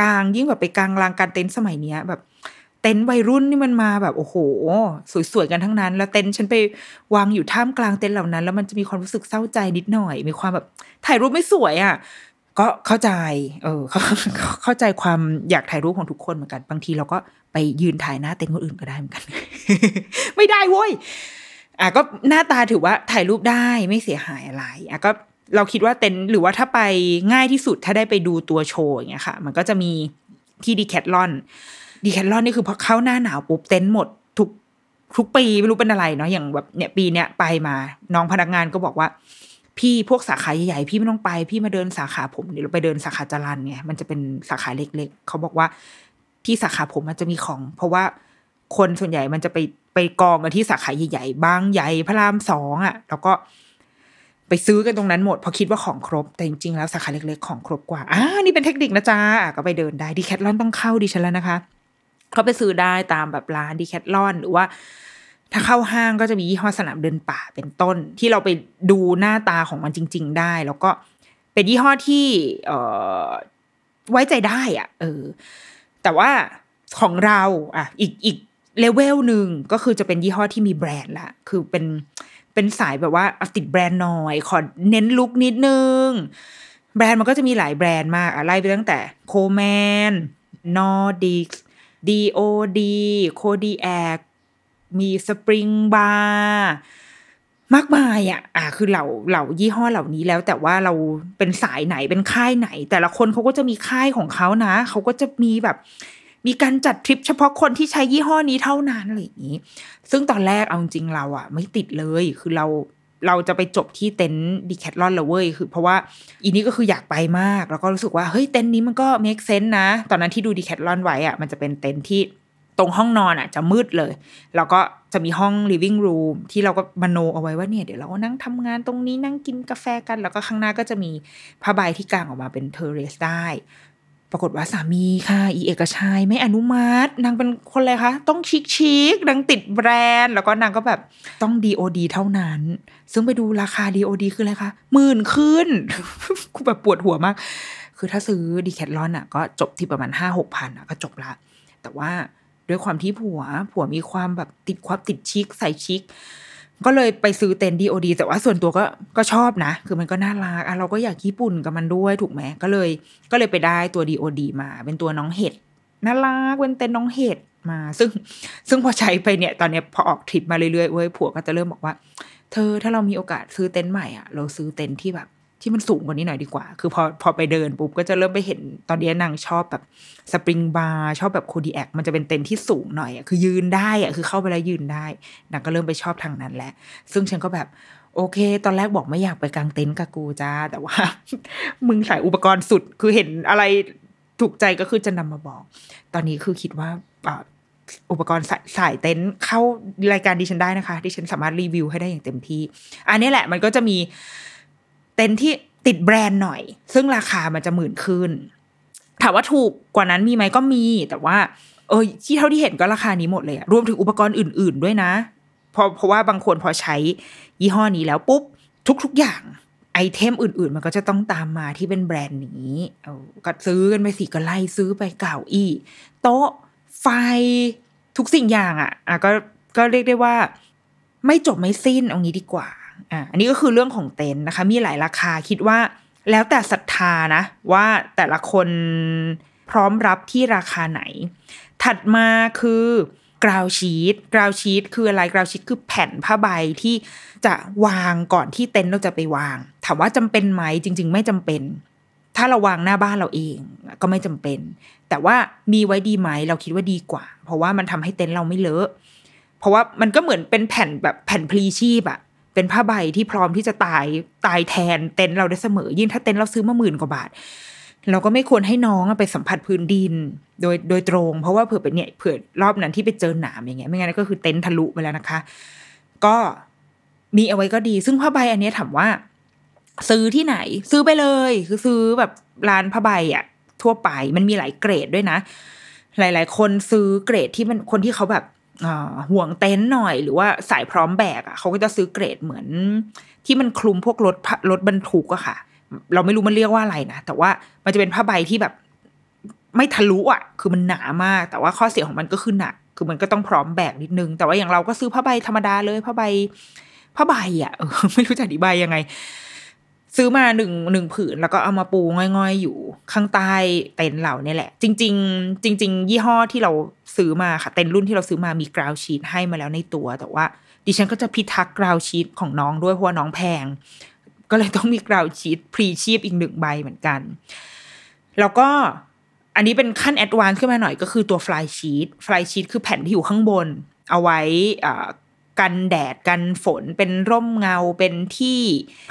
กลางยิ่งแบบไปกลางลางการเต็นท์สมัยเนี้ยแบบ ต็นท์วัยรุ่นนี่มันมาแบบโอ้โห สวยๆกันทั้งนั้น แล้วเต็นท์ฉันไปวางอยู่ท่ามกลางเต็นท์เหล่านั้น แล้วมันจะมีความรู้สึกเศร้าใจนิดหน่อย มีความแบบถ่ายรูปไม่สวยอะก็เข้าใจ เออเข้าเข้าใจความอยากถ่ายรูปของทุกคนเหมือนกัน บางทีเราก็ไปยืนถ่ายหน้าเต็นท์คนอื่นก็ได้เหมือนกัน ไม่ได้เว้ยอะก็หน้าตาถือว่าถ่ายรูปได้ไม่เสียหายอะไรอะก็เราคิดว่าเต็นท์หรือว่าถ้าไปง่ายที่สุดถ้าได้ไปดูตัวโชว์อย่างเงี้ยค่ะ มันก็จะมีที่ดีแคทลอน ดีแคทลอนนี่คือพอเข้าหน้าหนาวปุ๊บเต็นท์หมดทุกทุกปีไม่รู้เป็นอะไรเนาะอย่างแบบเนี่ยปีเนี้ยไปมา น้องพนักงานก็บอกว่า พี่พวกสาขาใหญ่ๆพี่ไม่ต้องไป พี่มาเดินสาขาผมเดี๋ยวเราไปเดินสาขาจรันเนี่ยมันจะเป็นสาขาเล็ก ๆเขาบอกว่าที่สาขาผมมันจะมีของ เพราะว่าคนส่วนใหญ่มันจะไปไปกองกันที่สาขาใหญ่ๆบางใหญ่พระรามสองอะ แล้วก็ไปซื้อกันตรงนั้นหมดพราะคิดว่าของครบ แต่จริงๆแล้วสาขาเล็กๆของครบกว่าอ่านี่เป็นเทคนิคนะจ๊ะอะก็ไปเดินได้ดีแคทลอนต้องเข้าดิฉันแล้วนะคะ เขาไปซื้อได้ตามแบบร้านดีแคทลอนหรือว่า ถ้าเข้าห้างก็จะมียี่ห้อสนามเดินป่าเป็นต้น ที่เราไปดูหน้าตาของมันจริง ๆ ได้ แล้วก็เป็นยี่ห้อที่เออไว้ใจได้อะ เออ แต่ว่าของเราอะ อีกอีกเลเวลหนึ่งก็คือจะเป็นยี่ห้อที่มีแบรนด์ละคือเป็นเป็นสายแบบว่าเอาติดแบรนด์หน่อย ขอเน้นลุคนิดนึง แบรนด์มันก็จะมีหลายแบรนด์มากอะไล่ไปตั้งแต่โคแมนNordisk DOD Kodiak มี Springbar มากมายอะ อ่า คือเหล่าเหล่ายี่ห้อเหล่านี้แล้ว แต่ว่าเราเป็นสายไหนเป็นค่ายไหน แต่ละคนเขาก็จะมีค่ายของเขานะ เขาก็จะมีแบบ มีการจัดทริปเฉพาะคนที่ใช้ยี่ห้อนี้เท่านั้นอะไรอย่างนี้ ซึ่งตอนแรกเอาจริงเราอะ ไม่ติดเลย คือเรา เราจะไปจบที่เต็นท์ Decathlon เลยเว้ยคือเพราะว่าอีนี้ก็คืออยากไปมาก แล้วก็รู้สึกว่าเฮ้ยเต็นท์นี้มันก็เมคเซน s ์นะ ตอนนั้นที่ดู Decathlon ไว้อะมันจะเป็นเต็นท์ที่ตรงห้องนอนอะจะมืดเลย แล้วก็จะมีห้อง living room ที่เราก็มโนเอาไว้ว่าเนี่ยเดี๋ยวเราก็นั่งทำงานตรงนี้นั่งกินกาแฟกัน แล้วก็ข้างหน้าก็จะมีผ้าใบที่กางออกมาเป็น terrace ได้ ปรากฏว่าสามีค่ะ อีเอกชัยไม่อนุมัติ นางเป็นคนอะไรคะ ต้อง chic chic นางติดแบรนด์ แล้วก็นางก็แบบต้อง DOD เท่านั้น ซึ่งไปดูราคา DOD คืออะไรคะหมื่นขึ้นกูแบบปวดหัวมาก คือถ้าซื้อดีแคทลอนอะ ก็จบที่ประมาณห้าหกพันอะก็จบละ แต่ว่าด้วยความที่ผัว ผัวมีความแบบติดความติดชิคใส่ชิค ก็เลยไปซื้อเต็นดีโอดีแต่ว่าส่วนตัวก็ก็ชอบนะ คือมันก็น่ารักอะเราก็อยากญี่ปุ่นกับมันด้วยถูกไหมก็เลย ก็เลยไปได้ตัวดีโอดีมา เป็นตัวน้องเห็ดน่ารักเป็นเต็นน้องเห็ดมา ซึ่งซึ่งพอใช้ไปเนี่ย ตอนเนี้ยพอออกทริปมาเรื่อยๆเว้ยผัวก็จะเริ่มบอกว่า เธอถ้าเรามีโอกาสซื้อเต็นท์ใหม่อะ เราซื้อเต็นท์ที่แบบ ที่มันสูงกว่านี้หน่อยดีกว่า คือพอพอไปเดินปุ๊บก็จะเริ่มไปเห็นตอนนี้นางชอบแบบ Springbar ชอบแบบ Kodiak มันจะเป็นเต็นท์ที่สูงหน่อยอะคือยืนได้อะคือเข้าไปแล้วยืนได้นางก็เริ่มไปชอบทางนั้นแหละ ซึ่งฉันก็แบบโอเค ตอนแรกบอกไม่อยากไปกางเต็นท์กับกูจ้า แต่ว่า มึงใส่อุปกรณ์สุด คือเห็นอะไรถูกใจก็คือจะนำมาบอก ตอนนี้คือคิดว่าอ่าอุปกรณ์สายสายเต็นท์เข้ารายการดิฉันได้นะคะ ดิฉันสามารถรีวิวให้ได้อย่างเต็มที่ อันนี้แหละมันก็จะมี เต็นท์ที่ติดแบรนด์หน่อย ซึ่งราคามันจะหมื่นขึ้น ถามว่าถูกกว่านั้นมีไหมก็มี แต่ว่า เออที่เท่าที่เห็นก็ราคานี้หมดเลยอะรวมถึงอุปกรณ์อื่น ๆด้วยนะเพราะเพราะว่าบางคนพอใช้ยี่ห้อนี้แล้วปุ๊บทุก ๆอย่างไอเทมอื่น ๆ มันก็จะต้องตามมาที่เป็นแบรนด์นี้เออก็ซื้อกันไปสิก็ไล่ซื้อไปเก่าอีโต๊ะไฟทุกสิ่งอย่างอะอะก็ก็เรียกได้ว่า ไม่จบไม่สิ้นเอางี้ดีกว่า อะอันนี้ก็คือเรื่องของเต็นท์นะคะ มีหลายราคาคิดว่า แล้วแต่ศรัทธานะ ว่าแต่ละคนพร้อมรับที่ราคาไหน ถัดมาคือกราวชีตกราวชีตคืออะไรกราวชีตคือแผ่นผ้าใบที่จะวางก่อนที่เต็นท์เราจะไปวาง ถามว่าจำเป็นไหมจริง ๆ ไม่จำเป็น ถ้าเราวางหน้าบ้านเราเองก็ไม่จำเป็น แต่ว่ามีไว้ดีไหมเราคิดว่าดีกว่า เพราะว่ามันทำให้เต็นท์เราไม่เลอะ เพราะว่ามันก็เหมือนเป็นแผ่นแบบแผ่นพลีชีพอะ เป็นผ้าใบที่พร้อมที่จะตายตายแทนเต็นท์เราได้เสมอ ยิ่งถ้าเต็นท์เราซื้อมาหมื่นกว่าบาท เราก็ไม่ควรให้น้องไปสัมผัสพื้นดิน โดยโดยตรง เพราะว่าเผื่อเป็นเนี่ยเผื่อรอบนั้นที่ไปเจอหนามอย่างเงี้ยไม่งั้นก็คือเต็นท์ทะลุไปแล้วนะคะ ก็มีเอาไว้ก็ดี ซึ่งผ้าใบอันนี้ถามว่า ซื้อที่ไหน ซื้อไปเลย คือซื้อแบบร้านผ้าใบอะทั่วไปมันมีหลายเกรดด้วยนะ หลาย ๆ คนซื้อเกรดที่มันคนที่เขาแบบ ห่วงเต็นท์หน่อย หรือว่าสายพร้อมแบกอะเขาก็จะซื้อเกรดเหมือน ที่มันคลุมพวกรถรถบรรทุกอะค่ะ เราไม่รู้มันเรียกว่าอะไรนะแต่ว่ามันจะเป็นผ้าใบที่แบบ ไม่ทะลุอะ คือมันหนามาก แต่ว่าข้อเสียของมันก็คือหนัก คือมันก็ต้องพร้อมแบกนิดนึง แต่ว่าอย่างเราก็ซื้อผ้าใบธรรมดาเลยผ้าใบผ้าใบอะไม่รู้จะอธิบายยังไง ซื้อมาหนึ่งหนึ่งผืนแล้วก็เอามาปูง่อยๆ อยู่ข้างใต้เต็นท์เราเนี่ยแหละ จริง ๆ จริง ๆ ยี่ห้อที่เราซื้อมาค่ะเต็นท์รุ่นที่เราซื้อมามีกราวชีตให้มาแล้วในตัว แต่ว่า ดิฉันก็จะพิทักษ์กราวชีตของน้องด้วยเพราะว่าน้องแพง ก็เลยต้องมี ground sheet พลีชีพอีกหนึ่งใบเหมือนกัน แล้วก็อันนี้เป็นขั้น advance ขึ้นมาหน่อยก็คือตัว flysheet flysheet คือแผ่นที่อยู่ข้างบน เอาไว้อ่า กันแดดกันฝนเป็นร่มเงาเป็นที่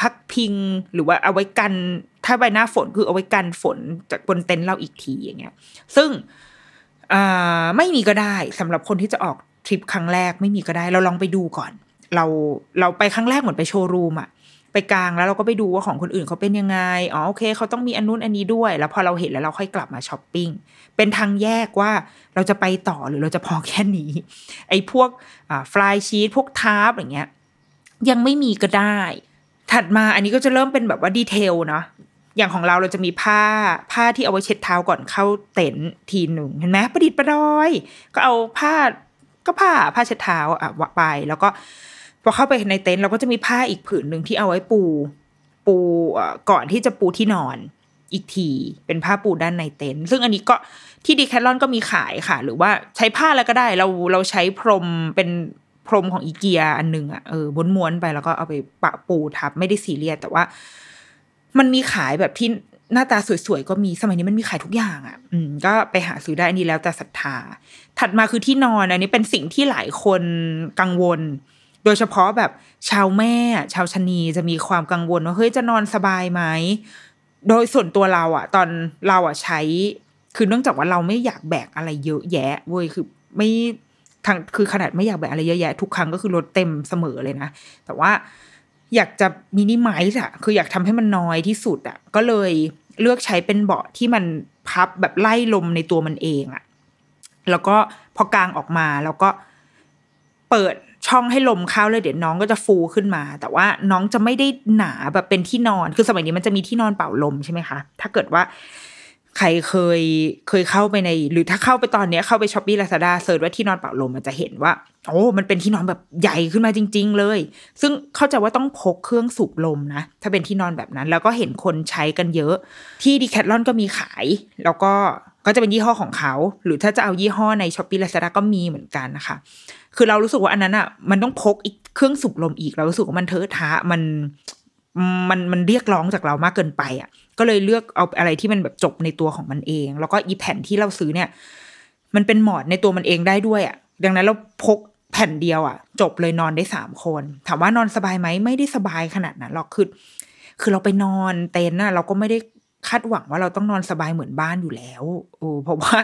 พักพิงหรือว่าเอาไว้กัน ถ้าไปหน้าฝนคือเอาไว้กันฝนจากบนเต็นท์เราอีกทีอย่างเงี้ย ซึ่งไม่มีก็ได้สำหรับคนที่จะออกทริปครั้งแรกไม่มีก็ได้ เราลองไปดูก่อน เราเราไปครั้งแรกเหมือนไปโชว์รูมอะ ไปกางแล้วเราก็ไปดูว่าของคนอื่นเขาเป็นยังไง อ๋อโอเคเขาต้องมีอันนู้นอันนี้ด้วย แล้วพอเราเห็นแล้วเราค่อยกลับมาช้อปปิ้ง เป็นทางแยกว่าเราจะไปต่อหรือเราจะพอแค่นี้ ไอ้พวกอ่า flysheet พวก tarp อย่างเงี้ยยังไม่มีก็ได้ ถัดมาอันนี้ก็จะเริ่มเป็นแบบว่า detail เนาะอย่างของเราเราจะมีผ้าผ้าที่เอาไว้เช็ดเท้าก่อนเข้าเต็นท์ทีหนึ่งเห็นไหมประดิษฐ์ประดอย ก็เอาผ้าก็ผ้าผ้าเช็ดเท้าอะวะไป แล้วก็ พอเข้าไปในเต็นท์เราก็จะมีผ้าอีกผืนหนึ่งที่เอาไว้ปู ปูก่อนที่จะปูที่นอนอีกทีเป็นผ้าปูด้านในเต็นท์ซึ่งอันนี้ก็ที่ดีแคทลอนก็มีขายค่ะ หรือว่าใช้ผ้าแล้วก็ได้เราเราใช้พรมเป็นพรมของอีเกียอันหนึ่งอะเออม้วนๆไปแล้วก็เอาไปปะปูทับไม่ได้ซีเรียสแต่ว่า มันมีขายแบบที่หน้าตาสวยๆก็มีสมัยนี้มันมีขายทุกอย่างอะ อืม ก็ไปหาซื้อได้อันนี้แล้วแต่ศรัทธา ถัดมาคือที่นอนอันนี้เป็นสิ่งที่หลายคนกังวล โดยเฉพาะแบบชาวแม่ ชาวชนีจะมีความกังวลว่าเฮ้ยจะนอนสบายไหมโดยส่วนตัวเราอะตอนเราอะใช้ คือเนื่องจากว่าเราไม่อยากแบกอะไรเยอะแยะเว้ยคือไม่ทางคือขนาดไม่อยากแบกอะไรเยอะแยะทุกครั้งก็คือรถเต็มเสมอเลยนะ แต่ว่าอยากจะมินิมัลอะคืออยากทำให้มันน้อยที่สุดอะก็เลยเลือกใช้เป็นเบาะที่มันพับแบบไล่ลมในตัวมันเองอะแล้วก็พอกางออกมาแล้วก็เปิด ช่องให้ลมเข้าเลยเดี๋ยวน้องก็จะฟูขึ้นมา แต่ว่าน้องจะไม่ได้หนาแบบเป็นที่นอน คือสมัยนี้มันจะมีที่นอนเป่าลมใช่ไหมคะ ถ้าเกิดว่าใครเคยเคยเข้าไปใน หรือถ้าเข้าไปตอนเนี้ยเข้าไป Shopee Lazada search ว่าที่นอนเป่าลมมันจะเห็นว่า โอ้มันเป็นที่นอนแบบใหญ่ขึ้นมาจริง ๆ เลย ซึ่งเข้าใจว่าต้องพกเครื่องสูบลมนะ ถ้าเป็นที่นอนแบบนั้น แล้วก็เห็นคนใช้กันเยอะ ที่ Decathlon ก็มีขาย แล้วก็ก็จะเป็นยี่ห้อของเขา หรือถ้าจะเอายี่ห้อใน Shopee Lazada ก็มีเหมือนกันนะคะ คือเรารู้สึกว่าอันนั้นอะ มันต้องพกอีกเครื่องสูบลมอีก เรารู้สึกว่ามันเทอะทะมันมันมันเรียกร้องจากเรามากเกินไปอะ ก็เลยเลือกเอาอะไรที่มันแบบจบในตัวของมันเอง แล้วก็อีแผ่นที่เราซื้อเนี่ย มันเป็นหมอนในตัวมันเองได้ด้วยอะ ดังนั้นเราพกแผ่นเดียวอะ จบเลยนอนได้สามคน ถามว่านอนสบายไหมไม่ได้สบายขนาดนั้นหรอกคือคือเราไปนอนเต็นท์น่ะ เราก็ไม่ได้คาดหวังว่าเราต้องนอนสบายเหมือนบ้านอยู่แล้วโอ้เพราะว่า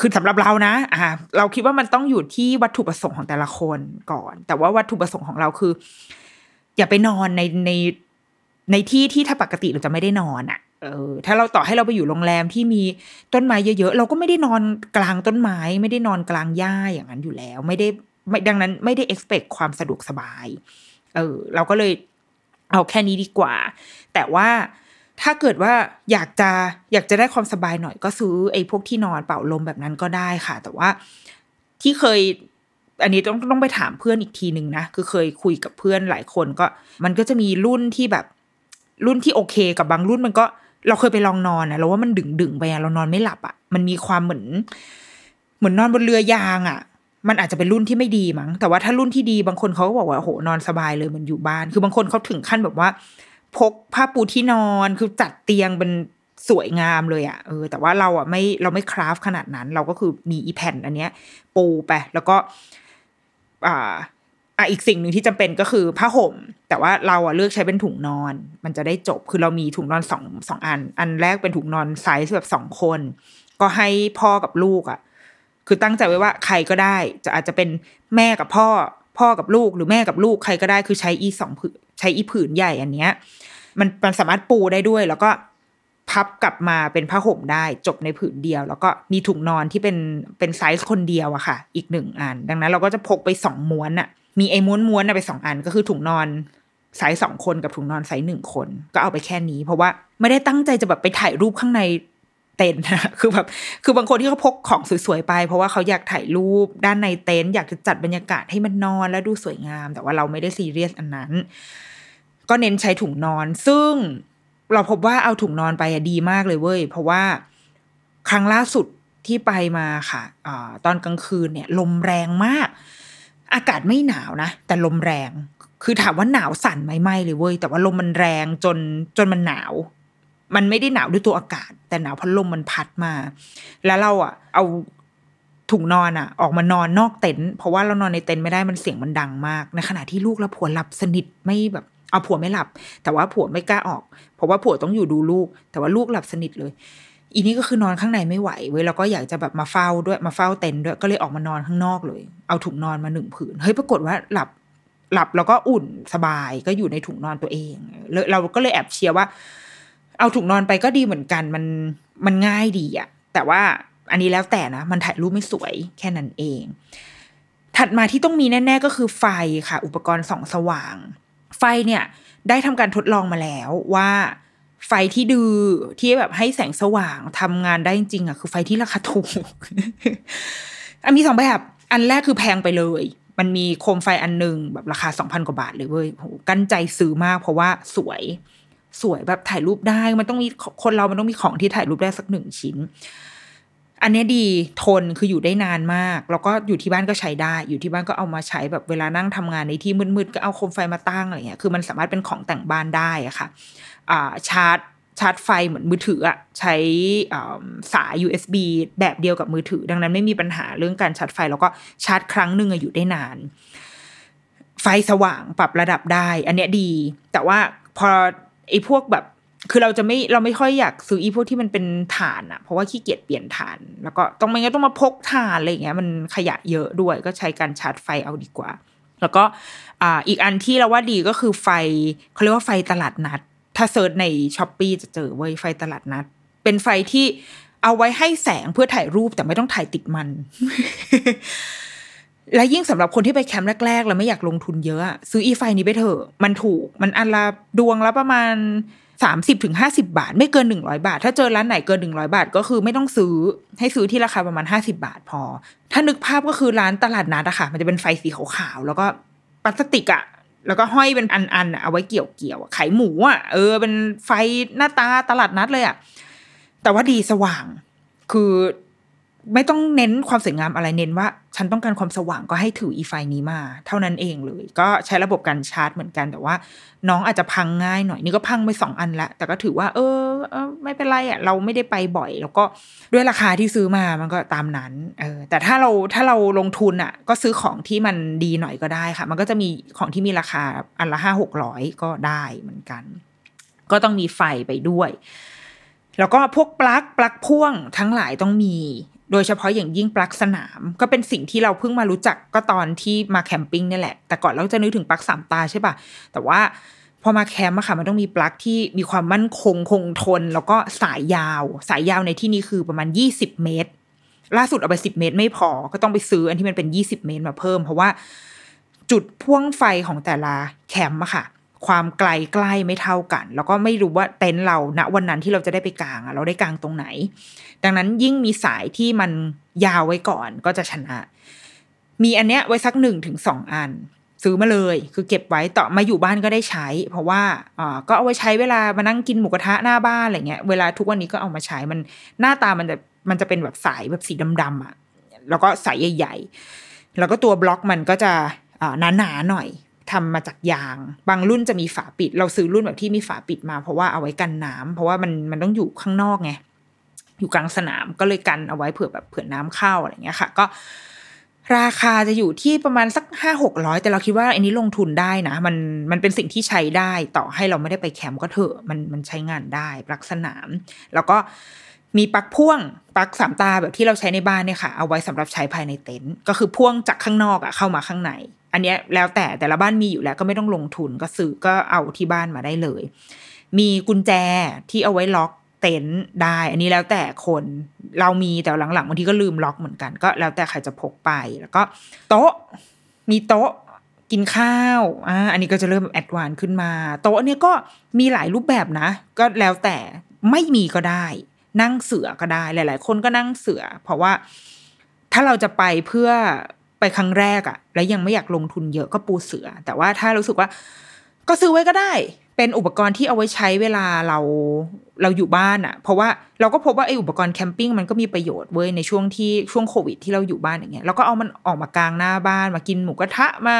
คือสำหรับเรานะอ่าเราคิดว่ามันต้องอยู่ที่วัตถุประสงค์ของแต่ละคนก่อน แต่ว่าวัตถุประสงค์ของเราคือ อย่าไปนอนในในในที่ที่ถ้าปกติเราจะไม่ได้นอนอะ่ะเออถ้าเราต่อให้เราไปอยู่โรงแรมที่มีต้นไม้เยอะๆ เราก็ไม่ได้นอนกลางต้นไม้ ไม่ได้นอนกลางหญ้าอย่างนั้นอยู่แล้ว ไม่ได้ไม่ดังนั้นไม่ได้ expect ความสะดวกสบาย เออ เราก็เลยเอาแค่นี้ดีกว่า แต่ว่า ถ้าเกิดว่าอยากจะอยากจะได้ความสบายหน่อยก็ซื้อไอ้พวกที่นอนเป่าลมแบบนั้นก็ได้ค่ะ แต่ว่าที่เคย อันนี้ต้องต้องไปถามเพื่อนอีกทีหนึ่งนะคือเคยคุยกับเพื่อนหลายคนก็ มันก็จะมีรุ่นที่แบบ รุ่นที่โอเคกับบางรุ่นมันก็เราเคยไปลองนอนนะเราว่ามันดึงดึงไปอะเรานอนไม่หลับอะมันมีความเหมือน เหมือนนอนบนเรือยางอะมันอาจจะเป็นรุ่นที่ไม่ดีมั้งแต่ว่าถ้ารุ่นที่ดีบางคนเขาก็บอกว่าโหนอนสบายเลยมันอยู่บ้าน คือบางคนเขาถึงขั้นแบบว่า พกผ้าปูที่นอนคือจัดเตียงเป็นสวยงามเลยอะ่ะเออแต่ว่าเราอะไม่เราไม่คราฟขนาดนั้น เราก็คือมีอีแผ่นอันเนี้ย ปูไปแล้วก็ อ่าอะอีกสิ่งหนึ่งที่จำเป็นก็คือผ้าห่ม แต่ว่าเราอะเลือกใช้เป็นถุงนอน มันจะได้จบคือเรามีถุงนอนสองสองอัน อันแรกเป็นถุงนอนไซส์แบบสองคน ก็ให้พ่อกับลูกอะ คือตั้งใจไว้ว่าใครก็ได้ จะอาจจะเป็นแม่กับพ่อ พ่อกับลูกหรือแม่กับลูกใครก็ได้คือใช้อีสองผืนใช้อีผืนใหญ่อันเนี้ย มันมันสามารถปูได้ด้วย แล้วก็พับกลับมาเป็นผ้าห่มได้จบในผืนเดียว แล้วก็มีถุงนอนที่เป็นเป็นไซส์คนเดียวอะค่ะ อีกหนึ่งอัน ดังนั้นเราก็จะพกไปสองม้วนอะมีไอ้ม้วนม้วนไปสองอันก็คือถุงนอนไซส์สองคนกับถุงนอนไซส์หนึ่งคน ก็เอาไปแค่นี้ เพราะว่าไม่ได้ตั้งใจจะแบบไปถ่ายรูปข้างในเต็นท์นะคือแบบคือบางคนที่เขาพกของสวยๆไป เพราะว่าเขาอยากถ่ายรูปด้านในเต็นท์อยากจะจัดบรรยากาศให้มันนอนแล้วดูสวยงาม แต่ว่าเราไม่ได้ซีเรียสอันนั้น ก็เน้นใช้ถุงนอน ซึ่งเราพบว่าเอาถุงนอนไปอะดีมากเลยเว้ย เพราะว่าครั้งล่าสุดที่ไปมาค่ะอตอนกลางคืนเนี่ย ลมแรงมาก อากาศไม่หนาวนะ แต่ลมแรง คือถามว่าหนาวสั่นไหมไม่เลยเว้ย แต่ว่าลมมันแรงจนจนมันหนาว มันไม่ได้หนาวด้วยตัวอากาศ แต่หนาวเพราะลมมันพัดมา แล้วเราอะ เอาถุงนอนอะ ออกมานอนนอกเต็นท์เพราะว่าเรานอนในเต็นท์ไม่ได้มันเสียงมันดังมากในขณะที่ลูกและผัวหลับสนิทไม่แบบ เอาผัวไม่หลับ แต่ว่าผัวไม่กล้าออก เพราะว่าผัวต้องอยู่ดูลูก แต่ว่าลูกหลับสนิทเลย อีนี้ก็คือนอนข้างในไม่ไหวเว้ยแล้วก็อยากจะแบบมาเฝ้าด้วยมาเฝ้าเต็นด้วยก็เลยออกมานอนข้างนอกเลย เอาถุงนอนมาหนึ่งผืนเฮ้ยปรากฏว่าหลับหลับแล้วก็อุ่นสบายก็อยู่ในถุงนอนตัวเองเราก็เลยแอบเชียร์ว่า เอาถุงนอนไปก็ดีเหมือนกันมันมันง่ายดีอะแต่ว่าอันนี้แล้วแต่นะ มันถ่ายรูปไม่สวยแค่นั้นเอง ถัดมาที่ต้องมีแน่ ๆ ก็คือไฟค่ะ อุปกรณ์ส่องสว่าง ไฟเนี่ยได้ทำการทดลองมาแล้วว่าไฟที่ดื้อที่แบบให้แสงสว่างทำงานได้จริงๆอะคือไฟที่ราคาถูกอันมีสองแบบ อันแรกคือแพงไปเลย มันมีโคมไฟอันหนึ่งแบบราคาสองพันกว่าบาทเลยเว้ยโหกั้นใจซื้อมากเพราะว่าสวยสวยแบบถ่ายรูปได้ มันต้องมีคนเรามันต้องมีของที่ถ่ายรูปได้สักหนึ่งชิ้น อันนี้ดีทนคืออยู่ได้นานมาก แล้วก็อยู่ที่บ้านก็ใช้ได้ อยู่ที่บ้านก็เอามาใช้แบบเวลานั่งทำงานในที่มืดๆก็เอาโคมไฟมาตั้งอะไรเงี้ยคือมันสามารถเป็นของแต่งบ้านได้อะค่ะอ่าชาร์จชาร์จไฟเหมือนมือถืออะใช้สาย USB แบบเดียวกับมือถือ ดังนั้นไม่มีปัญหาเรื่องการชาร์จไฟ แล้วก็ชาร์จครั้งหนึ่งอะอยู่ได้นาน ไฟสว่างปรับระดับได้ อันเนี้ยดี แต่ว่าพอไอ้พวกแบบ คือเราจะไม่เราไม่ค่อยอยากซื้ออีพวกที่มันเป็นถ่านอะเพราะว่าขี้เกียจเปลี่ยนถ่าน แล้วก็ต้องไม่งั้นต้องมาพกถ่านอะไรอย่างเงี้ยมันขยะเยอะด้วยก็ใช้การชาร์จไฟเอาดีกว่า แล้วก็อ่าอีกอันที่เราว่าดีก็คือไฟเขาเรียกว่าไฟตลาดนัด ถ้า search ใน Shopee จะเจอเว้ยไฟตลาดนัด เป็นไฟที่เอาไว้ให้แสงเพื่อถ่ายรูปแต่ไม่ต้องถ่ายติดมัน และยิ่งสำหรับคนที่ไปแคมป์แรกๆ แล้วไม่อยากลงทุนเยอะอะซื้ออีไฟนี้ไปเถอะ มันถูก มันอันละดวงละประมาณ สามสิบถึงห้าสิบาท ไม่เกินหนึ่งร้อยบาท ถ้าเจอร้านไหนเกินหนึ่งร้อยบาท ก็คือไม่ต้องซื้อให้ซื้อที่ราคาประมาณห้าสิบาทพอ ถ้านึกภาพก็คือร้านตลาดนัดอะค่ะ มันจะเป็นไฟสีขาวๆแล้วก็พลาสติกอะแล้วก็ห้อยเป็นอันๆเอาไว้เกี่ยวเกี่ยวๆอะขายหมูอะเออเป็นไฟหน้าตาตลาดนัดเลยอะแต่ว่าดีสว่าง คือ ไม่ต้องเน้นความสวยงามอะไรเน้นว่า ฉันต้องการความสว่างก็ให้ถืออีไฟนี้มา เท่านั้นเองเลย ก็ใช้ระบบการชาร์จเหมือนกัน แต่ว่า น้องอาจจะพังง่ายหน่อยนี่ก็พังไปสองอันละแต่ก็ถือว่า เออเออไม่เป็นไรอะ เราไม่ได้ไปบ่อย แล้วก็ด้วยราคาที่ซื้อมามันก็ตามนั้นเออแต่ถ้าเราถ้าเราลงทุนอะ ก็ซื้อของที่มันดีหน่อยก็ได้ค่ะ มันก็จะมีของที่มีราคาอันละห้าหกร้อยก็ได้เหมือนกัน ก็ต้องมีไฟไปด้วยแล้วก็พวกปลั๊กปลั๊กพ่วงทั้งหลายต้องมี โดยเฉพาะอย่างยิ่งปลั๊กสนาม ก็เป็นสิ่งที่เราเพิ่งมารู้จักก็ตอนที่มาแคมปิ้งนี่แหละ แต่ก่อนเราจะนึกถึงปลั๊กสามตาใช่ปะแต่ว่าพอมาแคมป์อะค่ะมันต้องมีปลั๊กที่มีความมั่นคงคงทน แล้วก็สายยาว สายยาวในที่นี้คือประมาณยี่สิบเมตร ล่าสุดเอาไปสิบเมตรไม่พอ ก็ต้องไปซื้ออันที่มันเป็นยี่สิบเมตรมาเพิ่ม เพราะว่าจุดพ่วงไฟของแต่ละแคมป์อะค่ะ ความไกลใกล้ไม่เท่ากัน แล้วก็ไม่รู้ว่าเต็นท์เราณวันนั้นที่เราจะได้ไปกางอะเราได้กางตรงไหน ดังนั้นยิ่งมีสายที่มันยาวไว้ก่อนก็จะชนะ มีอันเนี้ยไว้สักหนึ่งถึงสองอัน ซื้อมาเลย คือเก็บไว้ต่อมาอยู่บ้านก็ได้ใช้ เพราะว่าอ่าก็เอาไว้ใช้เวลามานั่งกินหมูกระทะหน้าบ้านอะไรเงี้ยเวลาทุกวันนี้ก็เอามาใช้มันหน้าตามันจะมันจะเป็นแบบสายแบบสีดำๆอะแล้วก็สายใหญ่ ๆ แล้วก็ตัวบล็อกมันก็จะอ่าหนาๆหน่อยทำมาจากยาง บางรุ่นจะมีฝาปิด เราซื้อรุ่นแบบที่มีฝาปิดมา เพราะว่าเอาไว้กันน้ำเพราะว่ามันมันต้องอยู่ข้างนอกไง อยู่กลางสนามก็เลยกันเอาไว้เผื่อแบบเผื่อน้ำเข้าอะไรเงี้ยค่ะ ก็ราคาจะอยู่ที่ประมาณสักห้าหกร้อยแต่เราคิดว่าอันนี้ลงทุนได้นะ มันมันเป็นสิ่งที่ใช้ได้ต่อให้เราไม่ได้ไปแคมป์ก็เถอะมันมันใช้งานได้ปลักสนาม แล้วก็มีปลั๊กพ่วงปลั๊กสามตาแบบที่เราใช้ในบ้านเนี่ยค่ะ เอาไว้สำหรับใช้ภายในเต็นท์ก็คือพ่วงจากข้างนอกอะเข้ามาข้างใน อันนี้แล้วแต่แต่ละบ้านมีอยู่แล้วก็ไม่ต้องลงทุนก็ซื้อก็เอาที่บ้านมาได้เลย มีกุญแจที่เอาไว้ล็อก เต็นท์ได้ อันนี้แล้วแต่คนเรามีแต่หลังๆบางทีก็ลืมล็อกเหมือนกัน ก็แล้วแต่ใครจะพกไปแล้วก็ โต๊ะมีโต๊ะกินข้าวอ่าอันนี้ก็จะเริ่มแอดวานขึ้นมา โต๊ะเนี่ยก็มีหลายรูปแบบนะ ก็แล้วแต่ไม่มีก็ได้ นั่งเสือก็ได้หลาย ๆ คนก็นั่งเสือ เพราะว่าถ้าเราจะไปเพื่อไปครั้งแรกอะแล้วยังไม่อยากลงทุนเยอะก็ปูเสือ แต่ว่าถ้ารู้สึกว่า ก็ซื้อไว้ก็ได้ เป็นอุปกรณ์ที่เอาไว้ใช้เวลาเราเราอยู่บ้านอะ่ะเพราะว่าเราก็พบว่าไอ้อุปกรณ์แคมปิ้งมันก็มีประโยชน์เว้ยในช่วงที่ช่วงโควิดที่เราอยู่บ้านอย่างเงี้ยแล้วก็เอามันออกมากลางหน้าบ้านมากินหมูกระทะมา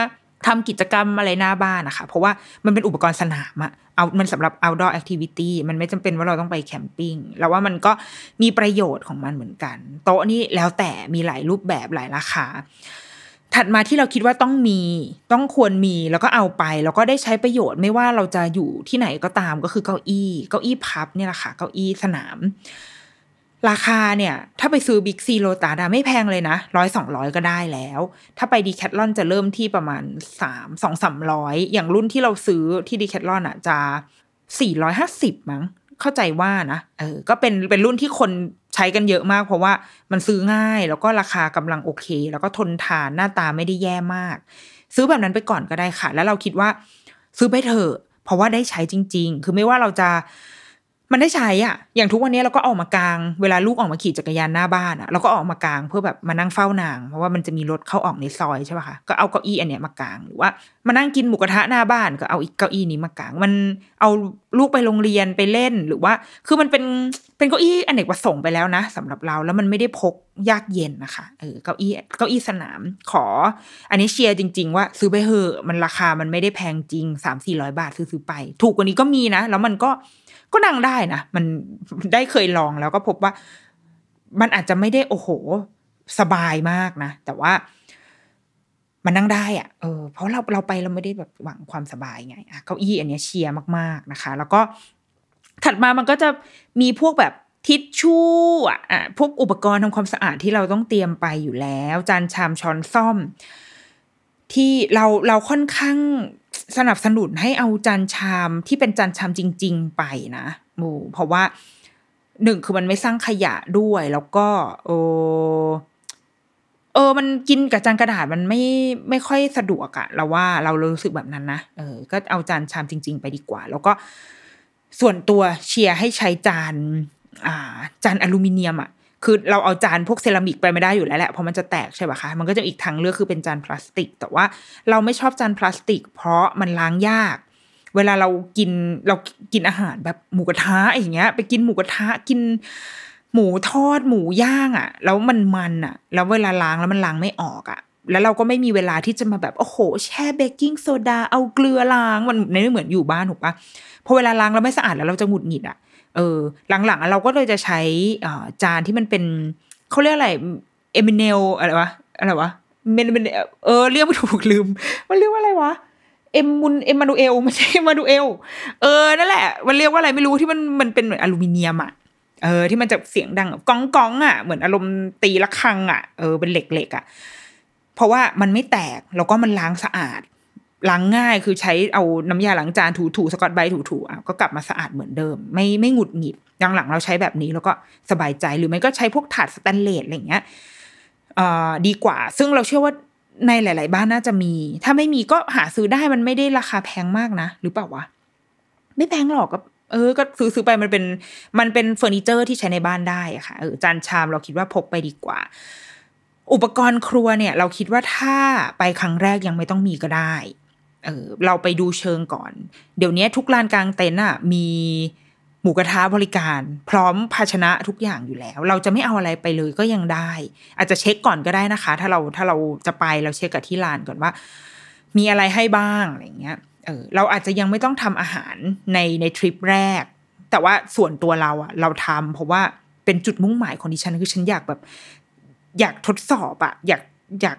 ทำกิจกรรมอะไรหน้าบ้านนะคะเพราะว่ามันเป็นอุปกรณ์สนามอะเอามันสำหรับ outdoor activity มันไม่จำเป็นว่าเราต้องไปแคมปิ้งแล้วว่ามันก็มีประโยชน์ของมันเหมือนกัน โต๊ะนี่แล้วแต่มีหลายรูปแบบหลายราคา ถัดมาที่เราคิดว่าต้องมี ต้องควรมีแล้วก็เอาไป แล้วก็ได้ใช้ประโยชน์ไม่ว่าเราจะอยู่ที่ไหนก็ตามก็คือเก้าอี้เก้าอี้พับเนี่ยแหละค่ะเก้าอี้สนาม ราคาเนี่ย ถ้าไปซื้อบิ๊กซีโลตาดาไม่แพงเลยนะร้อยสองร้อยก็ได้แล้ว ถ้าไปดีแคทลอนจะเริ่มที่ประมาณสามสองสามร้อยอย่างรุ่นที่เราซื้อที่ดีแคทลอนอะจะสี่ร้อยห้าสิบมั้ง เข้าใจว่านะเออก็เป็นเป็นรุ่นที่คนใช้กันเยอะมาก เพราะว่ามันซื้อง่ายแล้วก็ราคากำลังโอเค แล้วก็ทนทานหน้าตาไม่ได้แย่มาก ซื้อแบบนั้นไปก่อนก็ได้ค่ะ แล้วเราคิดว่า ซื้อไปเถอะเพราะว่าได้ใช้จริง ๆ คือไม่ว่าเราจะ มันได้ใช้อะ อย่างทุกวันนี้เราก็ออกมากลาง เวลาลูกออกมาขี่จักรยานหน้าบ้านอะ เราก็ออกมากลางเพื่อแบบมานั่งเฝ้านาง เพราะว่ามันจะมีรถเข้าออกในซอยใช่ป่ะคะ ก็เอาเก้าอี้อันเนี้ยมากลาง หรือว่ามานั่งกินหมูกระทะหน้าบ้านก็เอาอีกเก้าอี้นี้มากลาง มันเอาลูกไปโรงเรียนไปเล่น หรือว่า คือมันเป็นเป็นเก้าอี้อเนกประสงค์ไปแล้วนะสำหรับเรา แล้วมันไม่ได้พกยากเย็นนะคะ เออ เก้าอี้ เก้าอี้สนาม ขอ อันนี้เชียร์จริง ๆ ว่าซื้อไปเถอะ มันราคา มันไม่ได้แพงจริงสามสี่ร้อยบาทซื้อๆไป ถูกกว่านี้ก็มีนะ แล้วมันก็ ก็นั่งได้นะมันได้เคยลองแล้วก็พบว่า มันอาจจะไม่ได้โอ้โห สบายมากนะ แต่ว่ามันนั่งได้อะเออเพราะเราเราไปเราไม่ได้แบบหวังความสบายไงอะเก้าอี้อันเนี้ยเชียร์มากๆนะคะ แล้วก็ถัดมามันก็จะมีพวกแบบทิชชู่อะอะพวกอุปกรณ์ทำความสะอาดที่เราต้องเตรียมไปอยู่แล้ว จานชามช้อนซ่อม ที่เราเราค่อนข้าง สนับสนุนให้เอาจานชามที่เป็นจานชามจริง ๆ ไปนะโอ้เพราะว่าหนึ่งคือมันไม่สร้างขยะด้วย แล้วก็โอเออ มันกินกับจานกระดาษมันไม่ไม่ค่อยสะดวกอะเราว่าเรารู้สึกแบบนั้นนะเออ ก็เอาจานชามจริง ๆ ไปดีกว่า แล้วก็ส่วนตัวเชียร์ให้ใช้จาน อ่า จานอลูมิเนียมอะ คือเราเอาจานพวกเซรามิกไปไม่ได้อยู่แล้วแหละเพราะมันจะแตกใช่ป่ะคะมันก็จะอีกทางเลือกคือเป็นจานพลาสติก แต่ว่าเราไม่ชอบจานพลาสติก เพราะมันล้างยาก เวลาเรากินเรากินอาหารแบบหมูกระทะอย่างเงี้ย ไปกินหมูกระทะกินหมูทอดหมูย่างอะ่ะ แล้วมันมันอะ่ะ แล้วเวลาล้างแล้วมันล้างไม่ออกอะ่ะ แล้วเราก็ไม่มีเวลาที่จะมาแบบโอ้โห แช่เบกกิ้งโซดาเอาเกลือล้างมันไม่เหมือนอยู่บ้านถูกปะ พอเวลาล้างแล้วไม่สะอาดแล้วเราจะหงุดหงิดอะเออหลังๆเราก็เลยจะใช้อ่าจานที่มันเป็นเขาเรียกอะไรเอมิเนลอะไรวะอะไรวะเมนเมนเออเรียกไม่ถูกลืม มันเรียกว่าอะไรวะเอ็มมุนเอ็มมานูเอลไม่ใช่เอ็มมานูเอลเออนั่นแหละ มันเรียกว่าอะไรไม่รู้ที่มันมันเป็นเหมือนอลูมิเนียมอะเออที่มันจะเสียงดังก้องก้องอะเหมือนอารมณ์ตีละครังอะเออเป็นเหล็กเหล็กอะเพราะว่ามันไม่แตกแล้วก็มันล้างสะอาด ล้างง่ายคือใช้เอาน้ำยาล้างจานถูถูสกอตไบท์ถูถูอะก็กลับมาสะอาดเหมือนเดิม ไม่ไม่หงุดหงิดหลังๆเราใช้แบบนี้แล้วก็สบายใจหรือไม่ก็ใช้พวกถาดสแตนเลสอะไรเงี้ยอ่อดีกว่า ซึ่งเราเชื่อว่าในหลาย ๆ บ้านน่าจะมี ถ้าไม่มีก็หาซื้อได้มันไม่ได้ราคาแพงมากนะ หรือเปล่าวะไม่แพงหรอกก็เออ ก็ซื้อซื้อไปมันเป็น มันเป็นเฟอร์นิเจอร์ที่ใช้ในบ้านได้อะค่ะเออจานชามเราคิดว่าพกไปดีกว่า อุปกรณ์ครัวเนี่ย เราคิดว่าถ้าไปครั้งแรกยังไม่ต้องมีก็ได้ เออเราไปดูเชิงก่อน เดี๋ยวนี้ทุกลานกลางเต็นท์อะมีหมูกระทะบริการ พร้อมภาชนะทุกอย่างอยู่แล้ว เราจะไม่เอาอะไรไปเลยก็ยังได้ อาจจะเช็คก่อนก็ได้นะคะ ถ้าเราถ้าเราจะไปเราเช็คกับที่ลานก่อนว่า มีอะไรให้บ้างอะไรเงี้ยเออเราอาจจะยังไม่ต้องทำอาหารในในทริปแรก แต่ว่าส่วนตัวเราอะเราทำเพราะว่าเป็นจุดมุ่งหมายของดิฉันคือฉันอยากแบบ อยากทดสอบอะอยากอยาก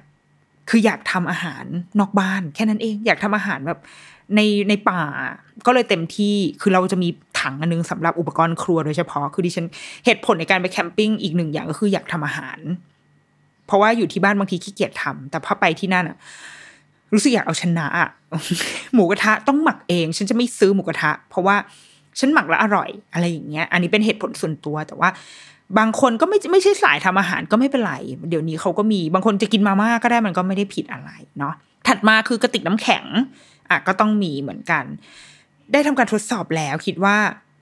คืออยากทำอาหารนอกบ้าน แค่นั้นเองอยากทำอาหารแบบในในป่าก็เลยเต็มที่คือเราจะมีถังอันนึงสำหรับอุปกรณ์ครัวโดยเฉพาะ คือดิฉันเหตุผลในการไปแคมปิ้งอีกหนึ่งอย่างก็คืออยากทำอาหาร เพราะว่าอยู่ที่บ้านบางทีขี้เกียจทำแต่พอไปที่นั่นอะรู้สึกอยากเอาชนะอะหมูกระทะต้องหมักเอง ฉันจะไม่ซื้อหมูกระทะ เพราะว่าฉันหมักแล้วอร่อย อะไรอย่างเงี้ย อันนี้เป็นเหตุผลส่วนตัวแต่ว่า บางคนก็ไม่ไม่ใช่สายทำอาหารก็ไม่เป็นไร เดี๋ยวนี้เขาก็มีบางคนจะกินมาม่าก็ได้มันก็ไม่ได้ผิดอะไรเนาะถัดมาคือกระติกน้ำแข็งอะก็ต้องมีเหมือนกัน ได้ทำการทดสอบแล้วคิดว่า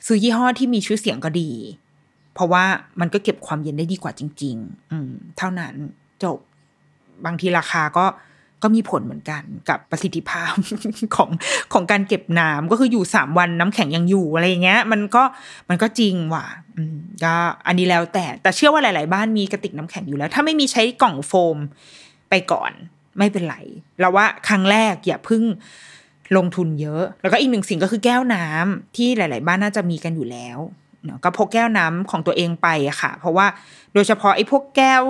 ซื้อยี่ห้อที่มีชื่อเสียงก็ดี เพราะว่ามันก็เก็บความเย็นได้ดีกว่าจริง ๆ อืม เท่านั้นจบบางทีราคาก็ ก็มีผลเหมือนกันกับประสิทธิภาพของของการเก็บน้ำก็คืออยู่สามวันน้ำแข็งยังอยู่อะไรอย่างเงี้ย มันก็มันก็จริงว่ะก็อันนี้แล้วแต่แต่เชื่อว่าหลาย ๆ บ้านมีกระติกน้ำแข็งอยู่แล้ว ถ้าไม่มีใช้กล่องโฟมไปก่อนไม่เป็นไรเราว่าครั้งแรกอย่าพึ่งลงทุนเยอะ แล้วก็อีกหนึ่งสิ่งก็คือแก้วน้ำที่หลาย ๆ บ้านน่าจะมีกันอยู่แล้วก็พกแก้วน้ำของตัวเองไปอะค่ะ เพราะว่าโดยเฉพาะไอ้พวกแก้ว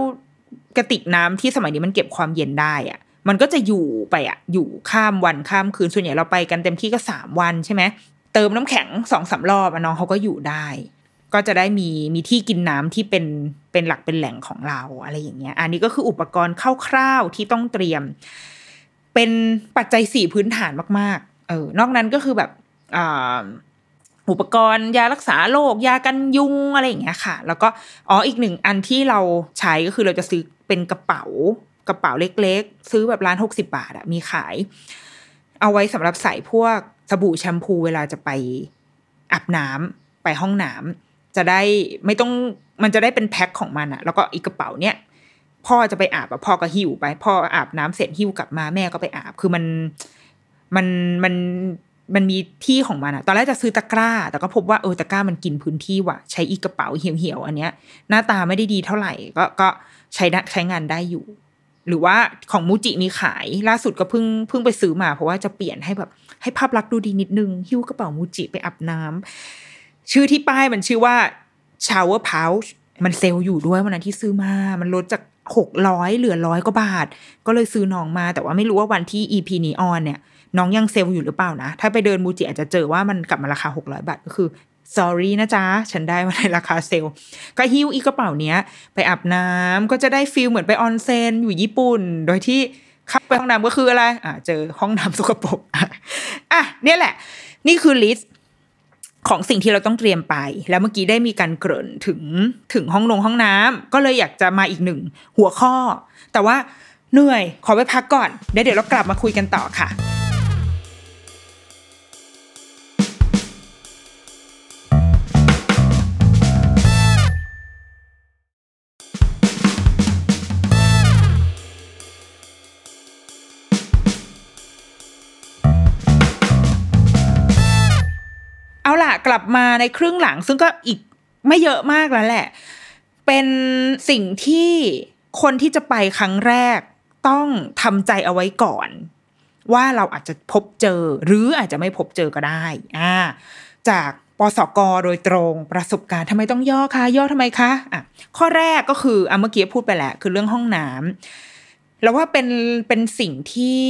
กระติกน้ำที่สมัยนี้มันเก็บความเย็นได้อะ มันก็จะอยู่ไปอะอยู่ข้ามวันข้ามคืนส่วนใหญ่เราไปกันเต็มที่ก็สามวันใช่ไหมเติมน้ำแข็งสองสารอบอะน้องเขาก็อยู่ได้ ก็จะได้มีมีที่กินน้ำที่เป็นเป็นหลักเป็นแหล่งของเราอะไรอย่างเงี้ย อันนี้ก็คืออุปกรณ์คร่าวๆที่ต้องเตรียม เป็นปัจจัยสี่พื้นฐานมาก ๆ เออนอกนั้นก็คือแบบอ่าอุปกรณ์ยารักษาโรคยากันยุงอะไรอย่างเงี้ยค่ะ แล้วก็อ๋ออีกหนึ่งอันที่เราใช้ก็คือเราจะซื้อเป็นกระเป๋า กระเป๋าเล็กๆ ซื้อแบบร้านหกสิบาทอะมีขาย เอาไว้สำหรับใส่พวกสบู่แชมพูเวลาจะไปอาบน้ำไปห้องน้ำจะได้ไม่ต้องมันจะได้เป็นแพ็คของมันอะแล้วก็อีกกระเป๋าเนี้ยพ่อจะไปอาบอะพ่อก็หิวไป พ่ออาบน้ำเสร็จหิวกลับมาแม่ก็ไปอาบ คือมันมันมันมันมีที่ของมันอะตอนแรกจะซื้อตะกร้า แต่ก็พบว่าเออตะกร้ามันกินพื้นที่ว่ะ ใช้อีกกระเป๋าเหี่ยวๆอันเนี้ย หน้าตาไม่ได้ดีเท่าไหร่ ก็ก็ใช้ได้ใช้งานได้อยู่ หรือว่าของมูจิมีขายล่าสุดก็เพิ่งเพิ่งไปซื้อมา เพราะว่าจะเปลี่ยนให้แบบ ให้ภาพลักษณ์ดูดีนิดนึง หิ้วกระเป๋า MUJI ไปอาบน้ำชื่อที่ป้ายมันชื่อว่า shower pouch มันเซลล์อยู่ด้วยวันนั้นที่ซื้อมา มันลดจากหกร้อยเหลือร้อยกว่าบาท ก็เลยซื้อน้องมา แต่ว่าไม่รู้ว่าวันที่ EP นี้ on เนี่ย น้องยังเซลล์อยู่หรือเปล่านะ ถ้าไปเดิน MUJI อาจจะเจอว่ามันกลับมาราคาหกร้อยบาทก็คือ sorry นะจ๊ะ ฉันได้มาในราคาเซลล์ก็หิ้วอีกระเป๋าเนี้ย ไปอาบน้ำก็จะได้ feel เหมือนไปออนเซนอยู่ญี่ปุ่น โดยที่เข้าไปห้องน้ำก็คืออะไรอ่าเจอห้องน้ำสกปรกอะเนี่ยแหละ นี่คือลิสต์ของสิ่งที่เราต้องเตรียมไป แล้วเมื่อกี้ได้มีการเกริ่นถึงถึงห้องนงห้องน้ำก็เลยอยากจะมาอีกหนึ่งหัวข้อ แต่ว่าเหนื่อยขอไปพักก่อนเดี๋ยวเดี๋ยวเรากลับมาคุยกันต่อค่ะ กลับมาในครึ่งหลัง ซึ่งก็อีกไม่เยอะมากแล้วแหละ เป็นสิ่งที่คนที่จะไปครั้งแรกต้องทำใจเอาไว้ก่อน ว่าเราอาจจะพบเจอ หรืออาจจะไม่พบเจอก็ได้อ่าจากปสกโดยตรงประสบการณ์ทำไมต้องย่อคะย่อทำไมคะอะข้อแรกก็คืออะเมื่อกี้พูดไปแหละคือเรื่องห้องน้ำแล้วว่าเป็นเป็นสิ่งที่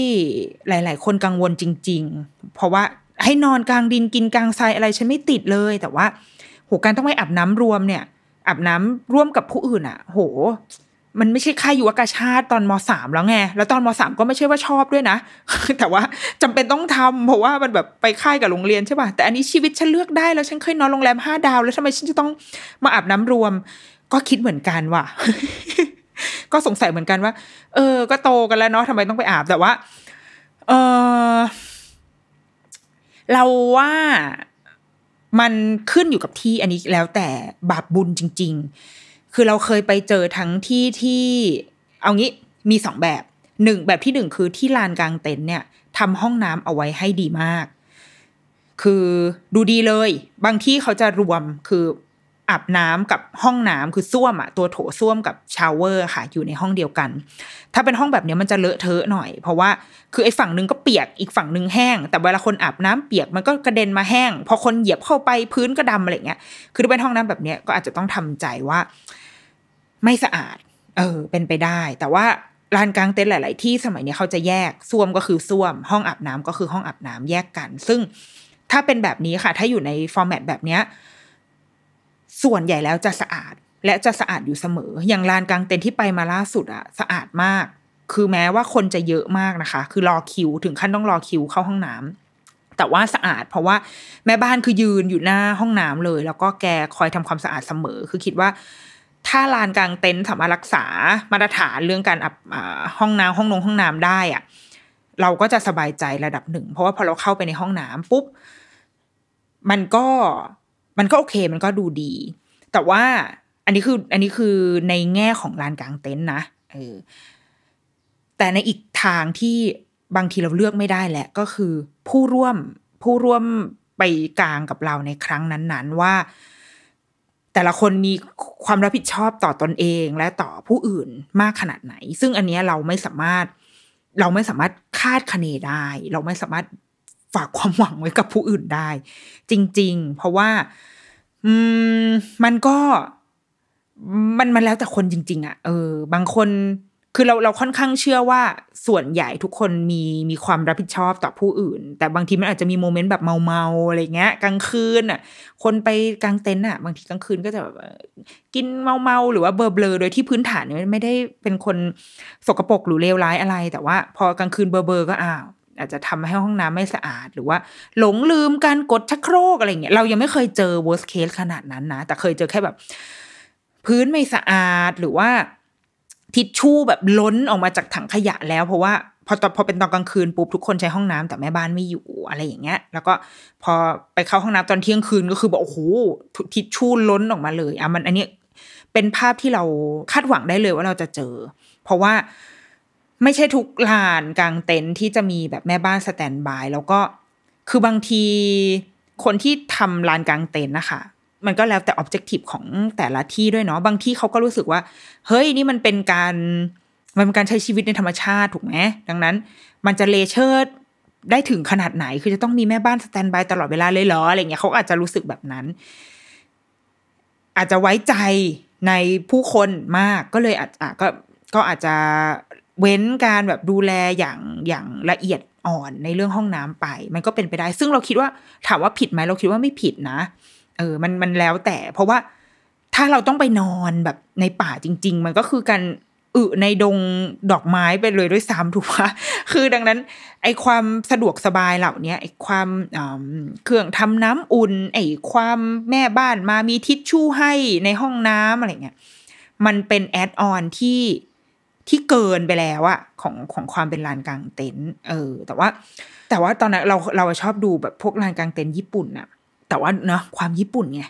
หลาย ๆ คนกังวลจริง ๆ เพราะว่า ให้นอนกลางดินกินกลางทรายอะไรฉันไม่ติดเลย แต่ว่าโหการต้องไปอาบน้ำรวมเนี่ยอาบน้ำร่วมกับผู้อื่นอะ โห มันไม่ใช่ค่ายยุวกาชาติตอนมสามแล้วไง แล้วตอนมสามก็ไม่ใช่ว่าชอบด้วยนะ แต่ว่าจำเป็นต้องทำเพราะว่ามันแบบไปค่ายกับโรงเรียนใช่ป่ะ แต่อันนี้ชีวิตฉันเลือกได้แล้วฉันเคยนอนโรงแรมห้าดาว แล้วทำไมฉันจะต้องมาอาบน้ำรวม ก็คิดเหมือนกันว่ะ ก็สงสัยเหมือนกันว่า เออ ก็โตกันแล้วเนาะทำไมต้องไปอาบแต่ว่า เออ เราว่ามันขึ้นอยู่กับที่อันนี้แล้วแต่บาปบุญจริง ๆ คือเราเคยไปเจอทั้งที่ที่เอางี้มีสองแบบหนึ่งแบบที่หนึ่งคือที่ลานกลางเต็นท์เนี่ยทำห้องน้ำเอาไว้ให้ดีมาก คือดูดีเลย บางที่เขาจะรวมคือ อาบน้ำกับห้องน้ำคือส้วมอะตัวโถส้วมกับชาวเวอร์ค่ะ อยู่ในห้องเดียวกัน ถ้าเป็นห้องแบบนี้มันจะเลอะเทอะหน่อย เพราะว่าคือไอ้ฝั่งนึงก็เปียกอีกฝั่งนึงแห้ง แต่เวลาคนอาบน้ำเปียกมันก็กระเด็นมาแห้ง พอคนเหยียบเข้าไปพื้นก็ดำอะไรเงี้ยคือถ้าเป็นห้องน้ำแบบนี้ก็อาจจะต้องทำใจว่า ไม่สะอาด เออ เป็นไปได้ แต่ว่าลานกลางเต็นท์หลาย ๆ ที่สมัยนี้เขาจะแยกส้วมก็คือส้วม ห้องอาบน้ำก็คือห้องอาบน้ำแยกกัน ซึ่งถ้าเป็นแบบนี้ค่ะ ถ้าอยู่ในฟอร์แมตแบบเนี้ย ส่วนใหญ่แล้วจะสะอาดและจะสะอาดอยู่เสมอ อย่างลานกลางเต็นท์ที่ไปมาล่าสุดอะสะอาดมาก คือแม้ว่าคนจะเยอะมากนะคะ คือรอคิวถึงขั้นต้องรอคิวเข้าห้องน้ำแต่ว่าสะอาด เพราะว่าแม่บ้านคือยืนอยู่หน้าห้องน้ำเลย แล้วก็แกคอยทำความสะอาดเสมอ คือคิดว่า ถ้าลานกลางเต็นท์สามารถรักษามาตรฐานเรื่องการอับห้องน้ำห้องนงห้องน้ำได้อะเราก็จะสบายใจระดับหนึ่ง เพราะว่าพอเราเข้าไปในห้องน้ำปุ๊บมันก็ มันก็โอเคมันก็ดูดี แต่ว่าอันนี้คืออันนี้คือในแง่ของลานกลางเต็นท์นะเออแต่ในอีกทางที่บางทีเราเลือกไม่ได้แหละก็คือ ผู้ร่วมผู้ร่วมไปกลางกับเราในครั้งนั้นๆว่า แต่ละคนมีความรับผิดชอบต่อตอนเองและต่อผู้อื่นมากขนาดไหน ซึ่งอันนี้เราไม่สามารถ เราไม่สามารถคาดคะเนได้ เราไม่สามารถ ฝากความหวังไว้กับผู้อื่นได้ จริง ๆ เพราะว่า อืม มันก็ มันมันแล้วแต่คนจริง ๆอะเออ บางคนคือเราเราค่อนข้างเชื่อว่าส่วนใหญ่ทุกคนมีมีความรับผิดชอบต่อผู้อื่น แต่บางทีมันอาจจะมีโมเมนต์แบบเมาๆอะไรเงี้ยกลางคืนอะ คนไปกลางเต็นท์อะ บางทีกลางคืนก็จะแบบกินเมาๆหรือว่าเบลอๆโดยที่พื้นฐานเนี่ยไม่ได้เป็นคนสกปรกหรือเลวร้ายอะไร แต่ว่าพอกลางคืนเบลอๆก็อ้าว อาจจะทำให้ห้องน้ำไม่สะอาด หรือว่า หลงลืมการกดชักโครกอะไรเงี้ยเรายังไม่เคยเจอ worst case ขนาดนั้นนะ แต่เคยเจอแค่แบบ พื้นไม่สะอาดหรือว่า ทิชชู่แบบล้นออกมาจากถังขยะแล้ว เพราะว่าพอตอนพอเป็นตอนกลางคืนปุ๊บทุกคนใช้ห้องน้ำแต่แม่บ้านไม่อยู่อะไรอย่างเงี้ย แล้วก็พอไปเข้าห้องน้ำตอนเที่ยงคืนก็คือบอกโอ้โหทิชชู่ล้นออกมาเลยอะมันอันนี้เป็นภาพที่เราคาดหวังได้เลยว่าเราจะเจอ เพราะว่า ไม่ใช่ทุกลานกลางเต็นท์ที่จะมีแบบแม่บ้านสแตนบาย แล้วก็คือบางทีคนที่ทำลานกลางเต็นท์นะคะมันก็แล้วแต่ objective ของแต่ละที่ด้วยเนาะบางที่เขาก็รู้สึกว่า เฮ้ยนี่มันเป็นการมันเป็นการใช้ชีวิตในธรรมชาติถูกไหมดังนั้น มันจะ luxury ได้ถึงขนาดไหน คือจะต้องมีแม่บ้าน standby ตลอดเวลาเลยเหรออะไรเงี้ยเขาอาจจะรู้สึกแบบนั้น อาจจะไว้ใจในผู้คนมากก็เลยอาจจะก็ก็อาจจะ เว้นการแบบดูแลอย่างอย่างละเอียดอ่อนในเรื่องห้องน้ำไป มันก็เป็นไปได้ ซึ่งเราคิดว่าถามว่าผิดไหมเราคิดว่าไม่ผิดนะ เออ มันมันแล้วแต่ เพราะว่าถ้าเราต้องไปนอนแบบในป่าจริง ๆ มันก็คือการอึในดงดอกไม้ไปเลยด้วยซ้ำถูกปะคือดังนั้น ไอความสะดวกสบายเหล่านี้ไอความเครื่องทำน้ำอุ่น ไอความแม่บ้านมามีทิชชู่ให้ในห้องน้ำอะไรเงี้ย มันเป็นแอดออนที่ ที่เกินไปแล้วอะของของความเป็นลานกลางเต็นท์เออ แต่ว่า แต่ว่าตอนนั้นเราเราชอบดูแบบพวกลานกลางเต็นท์ญี่ปุ่นอะแต่ว่าเนาะความญี่ปุ่นไง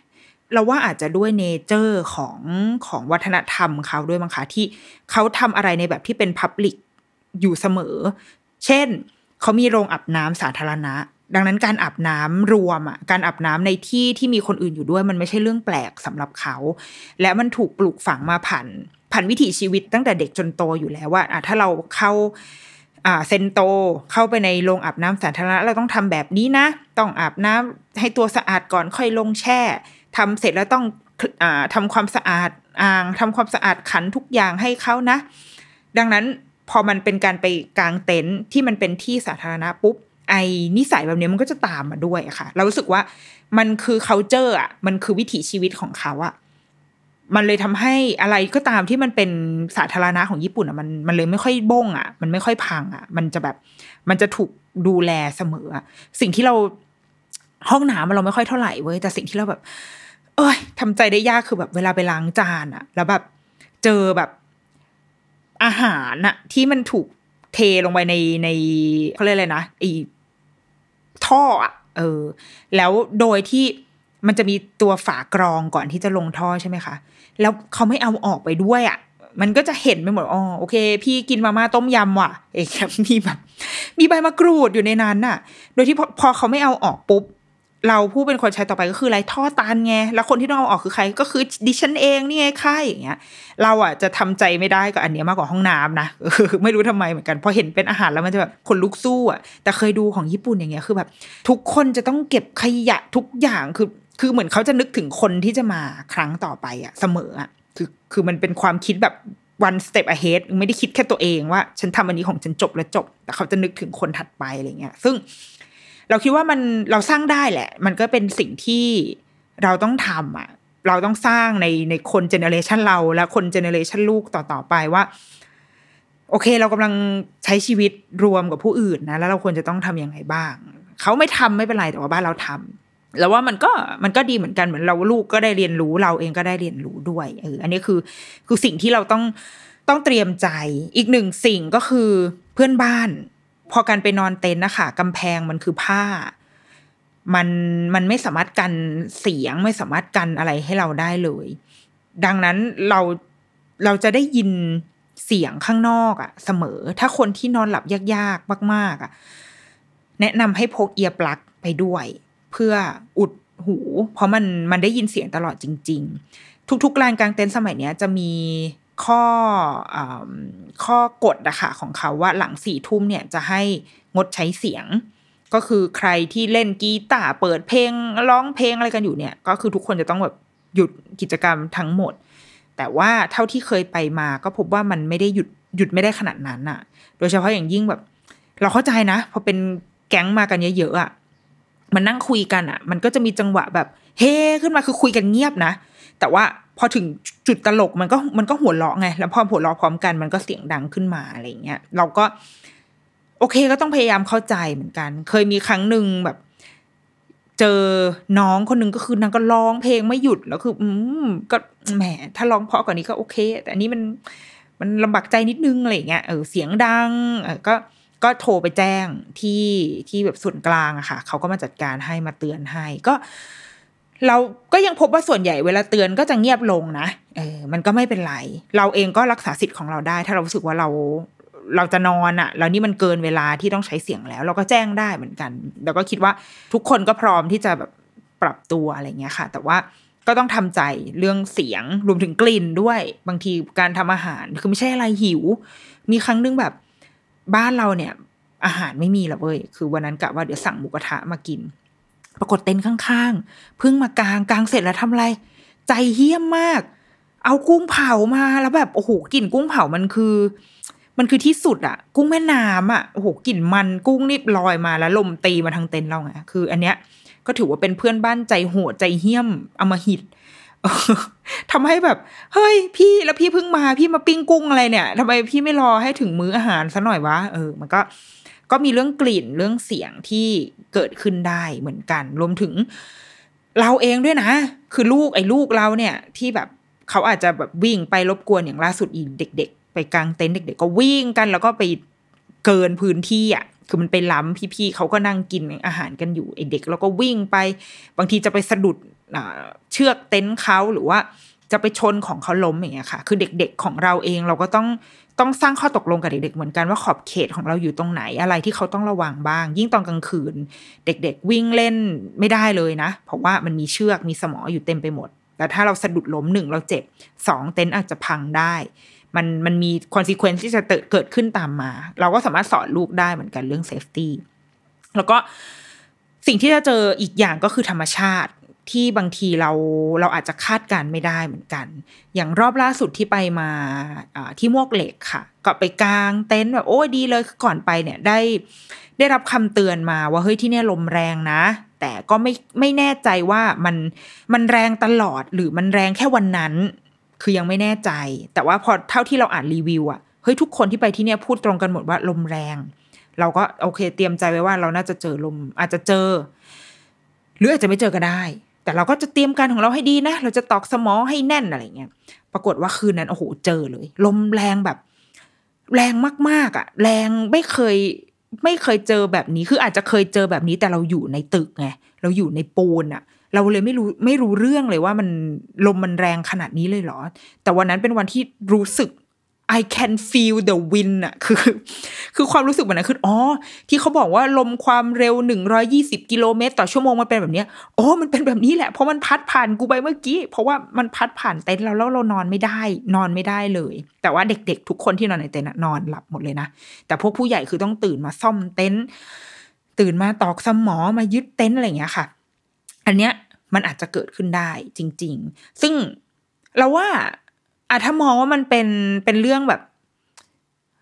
เราว่าอาจจะด้วยเนเจอร์ของของวัฒนธรรมเขาด้วยมั้งคะที่เขาทำอะไรในแบบที่เป็นพับลิกอยู่เสมอ เช่น เขามีโรงอาบน้ำสาธารณะ ดังนั้นการอาบน้ำรวมอะการอาบน้ำในที่ที่มีคนอื่นอยู่ด้วย มันไม่ใช่เรื่องแปลกสำหรับเขา และมันถูกปลูกฝังมาผ่าน ผ่านวิถีชีวิตตั้งแต่เด็กจนโตอยู่แล้วว่าถ้าเราเข้าอ่าเซนโตเข้าไปในโรงอาบน้ำสาธารณะเราต้องทำแบบนี้นะ ต้องอาบน้ำให้ตัวสะอาดก่อนค่อยลงแช่ทำเสร็จแล้วต้องอทำความสะอาดอ่างทำความสะอาดขันทุกอย่างให้เขานะ ดังนั้นพอมันเป็นการไปกางเต็นท์ที่มันเป็นที่สาธารณะปุ๊บไอ้นิสัยแบบนี้มันก็จะตามมาด้วยค่ะ เรารู้สึกว่ามันคือ culture อะมันคือวิถีชีวิตของเขาอะ มันเลยทำให้อะไรก็ตามที่มันเป็นสาธารณะของญี่ปุ่นอะมันมันเลยไม่ค่อยบ้งอะ มันไม่ค่อยพังอะ มันจะแบบมันจะถูกดูแลเสมอสิ่งที่เราห้องน้ำเราไม่ค่อยเท่าไหร่เว้ยแต่สิ่งที่เราแบบ เอ้ยทำใจได้ยากคือแบบเวลาไปล้างจานอะ แล้วแบบเจอแบบอาหารอะที่มันถูกเทลงไปในในเขาเรียกอะไรนะไอท่ออะเออ แล้วโดยที่มันจะมีตัวฝากรองก่อนที่จะลงท่อใช่ไหมคะ แล้วเขาไม่เอาออกไปด้วยอะ่ะมันก็จะเห็นไปหมดอ๋อโอเค พี่กินมาม่าต้มยำว่ะเอ๊ะมีแบบ มีใบมะกรูดอยู่ในนั้นน่ะ โดยที่พอเขาไม่เอาออกปุ๊บ เราผู้เป็นคนใช้ต่อไปก็คือไรท่อตันไง แล้วคนที่ต้องเอาออกคือใครก็คือดิฉันเองนี่ไงค่ายอย่างเงี้ย เราอะจะทำใจไม่ได้กับอันเนี้ยมากกว่าห้องน้ำนะไม่รู้ทำไมเหมือนกันพอเห็นเป็นอาหารแล้วมันจะแบบคนลุกสู้อะแต่เคยดูของญี่ปุ่นอย่างเงี้ยคือแบบ ทุกคนจะต้องเก็บขยะทุกอย่างคือ คือเหมือนเขาจะนึกถึงคนที่จะมาครั้งต่อไปอะเสมออะคือคือมันเป็นความคิดแบบ one step ahead ไม่ได้คิดแค่ตัวเองว่า ฉันทำอันนี้ของฉันจบแล้วจบ แต่เขาจะนึกถึงคนถัดไปอะไรเงี้ย ซึ่งเราคิดว่ามันเราสร้างได้แหละ มันก็เป็นสิ่งที่เราต้องทำอะ เราต้องสร้างในในคนเจเนอเรชันเราและคนเจเนอเรชันลูกต่อๆไปว่า โอเค เรากำลังใช้ชีวิตรวมกับผู้อื่นนะ แล้วเราควรจะต้องทํำยังไงบ้าง เขาไม่ทำไม่เป็นไรแต่ว่าบ้านเราทำ แล้วว่ามันก็มันก็ดีเหมือนกันเหมือนเราลูกก็ได้เรียนรู้เราเองก็ได้เรียนรู้ด้วยเอออันนี้คือคือสิ่งที่เราต้องต้องเตรียมใจอีกหนึ่งสิ่งก็คือเพื่อนบ้าน พอการไปนอนเต็นท์นะคะกำแพงมันคือผ้า มันมันไม่สามารถกันเสียงไม่สามารถกันอะไรให้เราได้เลย ดังนั้นเราเราจะได้ยินเสียงข้างนอกอะเสมอ ถ้าคนที่นอนหลับยากๆ มาก ๆอะแนะนำให้พกเอียร์ปลั๊กไปด้วย เพื่ออุดหู เพราะมันมันได้ยินเสียงตลอดจริง ๆ ทุกๆลานกลางเต็นท์สมัยเนี้ยจะมีข้ออข้อกฎอะคะของเขาว่าหลังสี่ทุ่มเนี่ยจะให้งดใช้เสียง ก็คือใครที่เล่นกีตาร์เปิดเพลงร้องเพลงอะไรกันอยู่เนี่ย ก็คือทุกคนจะต้องแบบหยุดกิจกรรมทั้งหมด แต่ว่าเท่าที่เคยไปมาก็พบว่ามันไม่ได้หยุดหยุดไม่ได้ขนาดนั้นอะโดยเฉพาะอย่างยิ่งแบบ เราเข้าใจนะพอเป็นแก๊งมากันเยอะๆอะ มันนั่งคุยกันอะมันก็จะมีจังหวะแบบ เฮ้ขึ้นมาคือคุยกันเงียบนะ แต่ว่าพอถึงจุดตลกมันก็มันก็หัวเราะไง แล้วพอหัวเราะพร้อมกันมันก็เสียงดังขึ้นมาอะไรเงี้ย เราก็ โอเคก็ต้องพยายามเข้าใจเหมือนกัน เคยมีครั้งหนึ่งแบบ เจอน้องคนหนึ่งก็คือนางก็ร้องเพลงไม่หยุดแล้วคือ อืมก็แหม ถ้าร้องเพราะกว่านี้ก็โอเค แต่อันนี้มันมันลำบากใจนิดนึงอะไรเงี้ยเออเสียงดังเออก็ ก็โทรไปแจ้งที่ที่แบบส่วนกลางอะค่ะเขาก็มาจัดการให้มาเตือนให้ก็เราก็ยังพบว่าส่วนใหญ่เวลาเตือนก็จะเงียบลงนะเออมันก็ไม่เป็นไร เราเองก็รักษาสิทธิ์ของเราได้ ถ้าเรารู้สึกว่าเราเราจะนอนอะแล้วนี่มันเกินเวลาที่ต้องใช้เสียงแล้ว เราก็แจ้งได้เหมือนกัน แล้วก็คิดว่าทุกคนก็พร้อมที่จะแบบปรับตัวอะไรเงี้ยค่ะ แต่ว่าก็ต้องทำใจเรื่องเสียงรวมถึงกลิ่นด้วย บางทีการทำอาหารคือไม่ใช่อะไรหิว มีครั้งนึงแบบ บ้านเราเนี่ย อาหารไม่มีล้วเว้ย คือวันนั้นกะว่าเดี๋ยวสั่งหมูกระทะมากิน ปรากฏเต็นท์ข้างๆ เพิ่งมากลางกลางเสร็จแล้วทำอะไร ใจเฮี้ยมมาก เอากุ้งเผามาแล้วแบบโอ้โหกลิ่นกุ้งเผามันคือ มันคือที่สุดอะกุ้งแม่น้ำอะโอ้โหกลิ่นมันกุ้งนี่ลอยมาแล้วลมตีมาทางเต็นท์เราไงคือ อันเนี้ยก็ถือว่าเป็นเพื่อนบ้านใจโหดใจเหี้ยมอมหิต ทำให้แบบ เฮ้ย พี่แล้วพี่เพิ่งมาพี่มาปิ้งกุ้งอะไรเนี่ยทำไมพี่ไม่รอให้ถึงมื้ออาหารซะหน่อยวะเออ มันก็ก็มีเรื่องกลิ่นเรื่องเสียงที่เกิดขึ้นได้เหมือนกัน รวมถึง เราเองด้วยนะ คือลูกไอ้ลูกเราเนี่ย ที่แบบเขาอาจจะแบบวิ่งไปรบกวนอย่างล่าสุดอีเด็ก ๆ ไปกลางเต็นท์เด็ก ๆ ก็วิ่งกัน แล้วก็ไปเกินพื้นที่อะ คือมันไปล้ำพี่ๆเขาก็นั่งกินอาหารกันอยู่ไอเด็ก แล้วก็วิ่งไป บางทีจะไปสะดุดเชือกเต็นท์เขาหรือว่าจะไปชนของเขาล้มอย่างเงี้ยค่ะ คือเด็กๆของเราเองเราก็ต้องต้องสร้างข้อตกลงกับเด็กๆเหมือนกันว่าขอบเขตของเราอยู่ตรงไหนอะไรที่เขาต้องระวังบ้าง ยิ่งตอนกลางคืน เด็กๆวิ่งเล่นไม่ได้เลยนะ เพราะว่ามันมีเชือกมีสมออยู่เต็มไปหมด แต่ถ้าเราสะดุดล้มหนึ่งเราเจ็บสองเต็นท์อาจจะพังได้ มันมันมี consequence ที่จะเกิดขึ้นตามมา เราก็สามารถสอนลูกได้เหมือนกันเรื่อง safety แล้วก็สิ่งที่จะเจออีกอย่างก็คือธรรมชาติที่บางทีเราเราอาจจะคาดการณ์ไม่ได้เหมือนกัน อย่างรอบล่าสุดที่ไปมาที่มวกเหล็กค่ะ ก็ไปกางเต็นท์แบบโอ้ดีเลยก่อนไปเนี่ยได้ได้รับคำเตือนมาว่าเฮ้ยที่นี่ลมแรงนะ แต่ก็ไม่ไม่แน่ใจว่ามันมันแรงตลอดหรือมันแรงแค่วันนั้น คือยังไม่แน่ใจ แต่ว่าพอเท่าที่เราอ่านรีวิวอะเฮ้ยทุกคนที่ไปที่เนี่ยพูดตรงกันหมดว่าลมแรง เราก็โอเค เตรียมใจไว้ว่าเราน่าจะเจอลม อาจจะเจอ หรืออาจจะไม่เจอก็ได้ แต่เราก็จะเตรียมการของเราให้ดีนะ เราจะตอกสมอให้แน่นอะไรเงี้ยปรากฏว่าคืนนั้นโอ้โหเจอเลย ลมแรงแบบ แรงมากๆอะ แรงไม่เคยไม่เคยเจอแบบนี้ คืออาจจะเคยเจอแบบนี้แต่เราอยู่ในตึกไงเราอยู่ในปูนอะ เราเลยไม่รู้ไม่รู้เรื่องเลยว่ามันลมมันแรงขนาดนี้เลยเหรอ แต่วันนั้นเป็นวันที่รู้สึก I can feel the wind อะคือ คือความรู้สึกแบบนั้นคืออ๋อ ที่เขาบอกว่าลมความเร็วหนึ่งร้อยี่สิบกิโลเมตร ต่อชั่วโมงมันเป็นแบบนี้อ๋อมันเป็นแบบนี้แหละ เพราะมันพัดผ่านกูไปเมื่อกี้ เพราะว่ามันพัดผ่านเต็นท์เราแล้วเรานอนไม่ได้ นอนไม่ได้เลย แต่ว่าเด็กๆ ทุกคนที่นอนในเต็นท์นอนหลับหมดเลยนะ แต่พวกผู้ใหญ่คือต้องตื่นมาซ่อมเต็นท์ตื่นมาตอกสมอมายึดเต็นท์อะไรอย่างเงี้ยค่ะ อันเนี้ย มันอาจจะเกิดขึ้นได้จริง ๆ ซึ่งเราว่าอะถ้ามองว่ามันเป็นเป็นเรื่องแบบ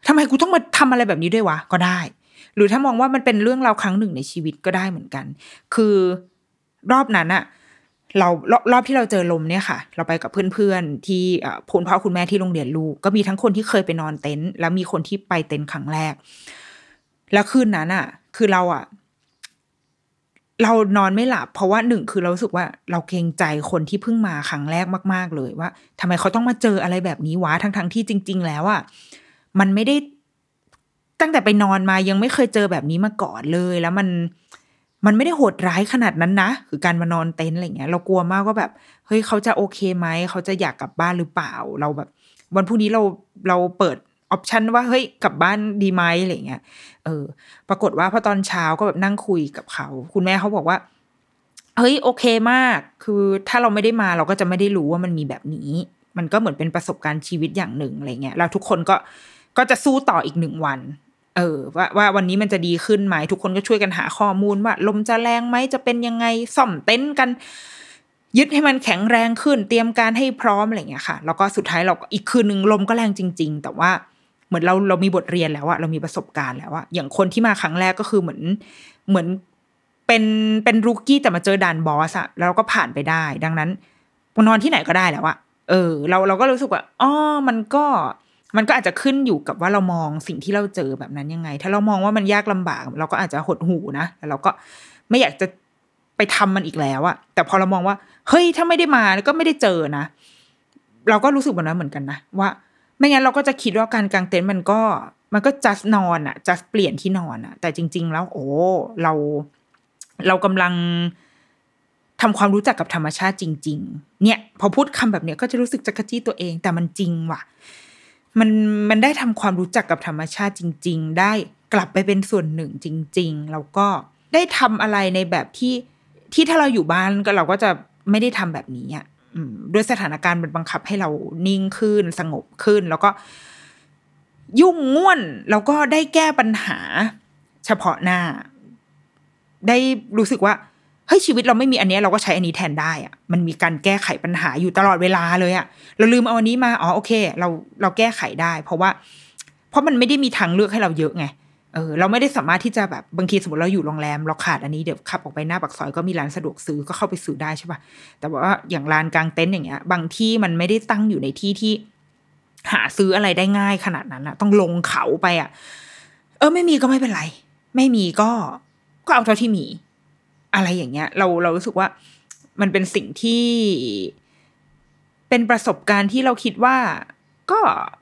ทำไมกูต้องมาทำอะไรแบบนี้ด้วยวะก็ได้ หรือถ้ามองว่ามันเป็นเรื่องเราครั้งหนึ่งในชีวิตก็ได้เหมือนกัน คือรอบนั้นอะเรารอบรอบที่เราเจอลมเนี่ยค่ะ เราไปกับเพื่อนๆที่คุณพ่อคุณแม่ที่โรงเรียนลูกก็มีทั้งคนที่เคยไปนอนเต็นท์แล้วมีคนที่ไปเต็นท์ครั้งแรก แล้วคืนนั้นอะคือเราอะ เรานอนไม่หลับ เพราะว่าหนึ่งคือเราสึกว่าเราเกรงใจคนที่เพิ่งมาครั้งแรกมาก ๆ เลยว่าทำไมเขาต้องมาเจออะไรแบบนี้วะทั้งๆทที่จริง ๆ แล้วอะมันไม่ได้ตั้งแต่ไปนอนมายังไม่เคยเจอแบบนี้มาก่อนเลย แล้วมันมันไม่ได้โหดร้ายขนาดนั้นนะ คือการมานอนเต็นท์อะไรเงี้ย เรากลัวมากว่าแบบ เฮ้ยเขาจะโอเคไหม เขาจะอยากกลับบ้านหรือเปล่า เราแบบ วันพรุ่งนี้เราเราเปิดออปชันว่าเฮ้ยกลับบ้านดีไหมอะไรเงี้ย เออ ปรากฏว่าพอตอนเช้าก็แบบนั่งคุยกับเขา คุณแม่เขาบอกว่า เฮ้ยโอเคมาก คือถ้าเราไม่ได้มาเราก็จะไม่ได้รู้ว่ามันมีแบบนี้ มันก็เหมือนเป็นประสบการณ์ชีวิตอย่างหนึ่งอะไรเงี้ยแล้วทุกคนก็ก็จะสู้ต่ออีกหนึ่งวัน เออ ว่าว่าวันนี้มันจะดีขึ้นไหมทุกคนก็ช่วยกันหาข้อมูลว่า ลมจะแรงไหมจะเป็นยังไงซ่อมเต็นท์กัน ยึดให้มันแข็งแรงขึ้น เตรียมการให้พร้อมอะไรเงี้ยค่ะ แล้วก็สุดท้ายเราอีกคืนหนึ่งลมก็แรงจริง ๆ แต่ว่า เหมือนเราเรามีบทเรียนแล้วอะเรามีประสบการณ์แล้วอะอย่างคนที่มาครั้งแรกก็คือเหมือนเหมือนเป็นเป็นรูกี้แต่มาเจอด่านบอสอะแล้วก็ผ่านไปได้ ดังนั้นนอนที่ไหนก็ได้แล้วอะเออ เราเราก็รู้สึกว่าอ๋อมันก็มันก็อาจจะขึ้นอยู่กับว่าเรามองสิ่งที่เราเจอแบบนั้นยังไง ถ้าเรามองว่ามันยากลำบาก เราก็อาจจะหดหูนะแล้วเราก็ไม่อยากจะไปทำมันอีกแล้วอะแต่พอเรามองว่า เฮ้ยถ้าไม่ได้มาก็ไม่ได้เจอนะ เราก็รู้สึกแบบนั้นเหมือนกันนะว่า ไม่งั้นเราก็จะคิดว่าการกางเต็นท์มันก็ มันก็จัดนอนอะจัดเปลี่ยนที่นอนอะแต่จริง ๆ แล้ว โอ้เราเรากำลังทำความรู้จักกับธรรมชาติจริง ๆ เนี่ย พอพูดคำแบบเนี้ยก็จะรู้สึกจะกระจี้ตัวเอง แต่มันจริงว่ะ มันมันได้ทำความรู้จักกับธรรมชาติจริง ๆ ได้กลับไปเป็นส่วนหนึ่งจริง ๆ แล้วก็ได้ทำอะไรในแบบที่ที่ถ้าเราอยู่บ้านก็เราก็จะไม่ได้ทำแบบนี้อะ ด้วยสถานการณ์มันบังคับให้เรานิ่งขึ้นสงบขึ้น แล้วก็ยุ่งง่วนแล้วก็ได้แก้ปัญหา เฉพาะหน้า ได้รู้สึกว่าเฮ้ยชีวิตเราไม่มีอันนี้เราก็ใช้อันนี้แทนได้อะมันมีการแก้ไขปัญหาอยู่ตลอดเวลาเลยอะเราลืมเอาอันนี้มาอ๋อโอเค เราเราแก้ไขได้ เพราะว่า เพราะมันไม่ได้มีทางเลือกให้เราเยอะไง เออเราไม่ได้สามารถที่จะแบบบางทีสมมติเราอยู่โรงแรมเราขาดอันนี้เดี๋ยวขับออกไปหน้าปากซอยก็มีร้านสะดวกซื้อก็เข้าไปซื้อได้ใช่ปะแต่ว่าอย่างร้านกลางเต็นท์อย่างเงี้ย บางที่มันไม่ได้ตั้งอยู่ในที่ที่ หาซื้ออะไรได้ง่ายขนาดนั้นอะต้องลงเขาไปอะเออไม่มีก็ไม่เป็นไร ไม่มีก็ก็เอาเท่าที่มี อะไรอย่างเงี้ย เราเรารู้สึกว่ามันเป็นสิ่งที่เป็นประสบการณ์ที่เราคิดว่าก็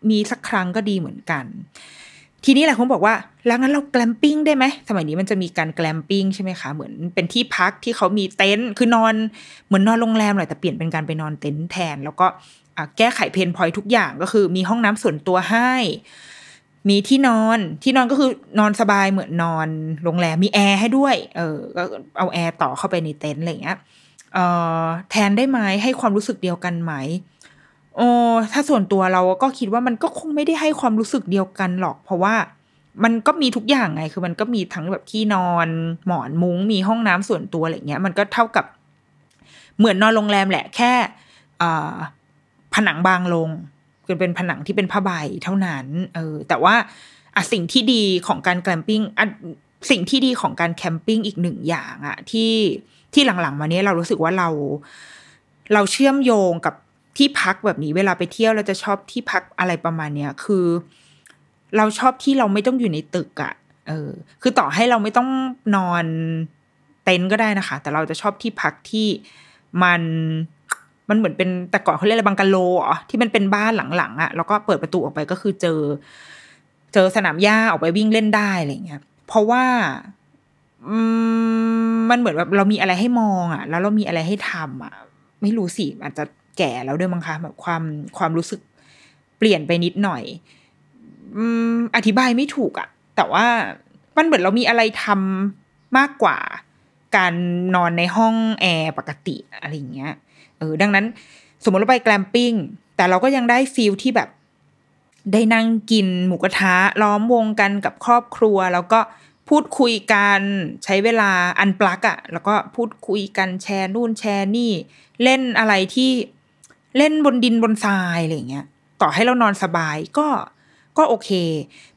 มีสักครั้งก็ดีเหมือนกัน ทีนี้แหละคุณบอกว่า แล้วงั้นเราแกลมปิ้งได้ไหมสมัยนี้มันจะมีการแกลมปิ้งใช่ไหมคะ เหมือนเป็นที่พักที่เขามีเต็นท์คือนอนเหมือนนอนโรงแรมเลยแต่เปลี่ยนเป็นการไปนอนเต็นท์แทน แล้วก็แก้ไขเพนพอยทุกอย่างก็คือ มีห้องน้ำส่วนตัวให้ มีที่นอนที่นอนก็คือนอนสบายเหมือนนอนโรงแรมมีแอร์ให้ด้วย เออก็เอาแอร์ต่อเข้าไปในเต็นท์อะไรอย่างเงี้ยเออแทนได้ไหมให้ความรู้สึกเดียวกันไหม โอ้ถ้าส่วนตัวเราก็คิดว่ามันก็คงไม่ได้ให้ความรู้สึกเดียวกันหรอก เพราะว่ามันก็มีทุกอย่างไง คือมันก็มีทั้งแบบที่นอนหมอนมุ้งมีห้องน้ำส่วนตัวอะไรเงี้ย มันก็เท่ากับเหมือนนอนโรงแรมแหละแค่ผนังบางลงคือเป็นผนังที่เป็นผ้าใบเท่านั้น เออ แต่ว่าอะสิ่งที่ดีของการแกลมปิ้งอะสิ่งที่ดีของการแคมปิ้งอีกหนึ่งอย่างอะที่ที่หลังๆ มาเนี้ยเรารู้สึกว่าเรา เราเชื่อมโยงกับ ที่พักแบบนี้เวลาไปเที่ยวเราจะชอบที่พักอะไรประมาณเนี้ยคือ เราชอบที่เราไม่ต้องอยู่ในตึกอะ่ะเออคือต่อให้เราไม่ต้องนอนเต็นท์ก็ได้นะคะ แต่เราจะชอบที่พักที่มันมันเหมือนเป็นแต่ก่อนเขาเรียกอะไรบังกะโลเหรอที่มันเป็นบ้านหลังๆอะ่ะแล้วก็เปิดประตูออกไปก็คือเจอ เจอสนามหญ้าออกไปวิ่งเล่นได้อะไรเงี้ยเพราะว่าอืมมันเหมือนแบบเรามีอะไรให้มองอะ่ะ แล้วเรามีอะไรให้ทำอะ ไม่รู้สิอาจจะ แก่แล้วด้วยมั้งคะแบบความความรู้สึกเปลี่ยนไปนิดหน่อยอธิบายไม่ถูกอะแต่ว่ามันเหมือนเรามีอะไรทำมากกว่า การนอนในห้องแอร์ปกติอะไรอย่างเงี้ยเออดังนั้นสมมติเราไปแกลมปิ้งแต่เราก็ยังได้ฟีลที่แบบได้นั่งกินหมูกระทะล้อมวงกันกับครอบครัว แล้วก็พูดคุยกันใช้เวลาอันปลักอะแล้วก็พูดคุยกันแชร์นู่นแชร์นี่ เล่นอะไรที่ เล่นบนดินบนทรายอะไรเงี้ย ต่อให้เรานอนสบายก็ก็โอเค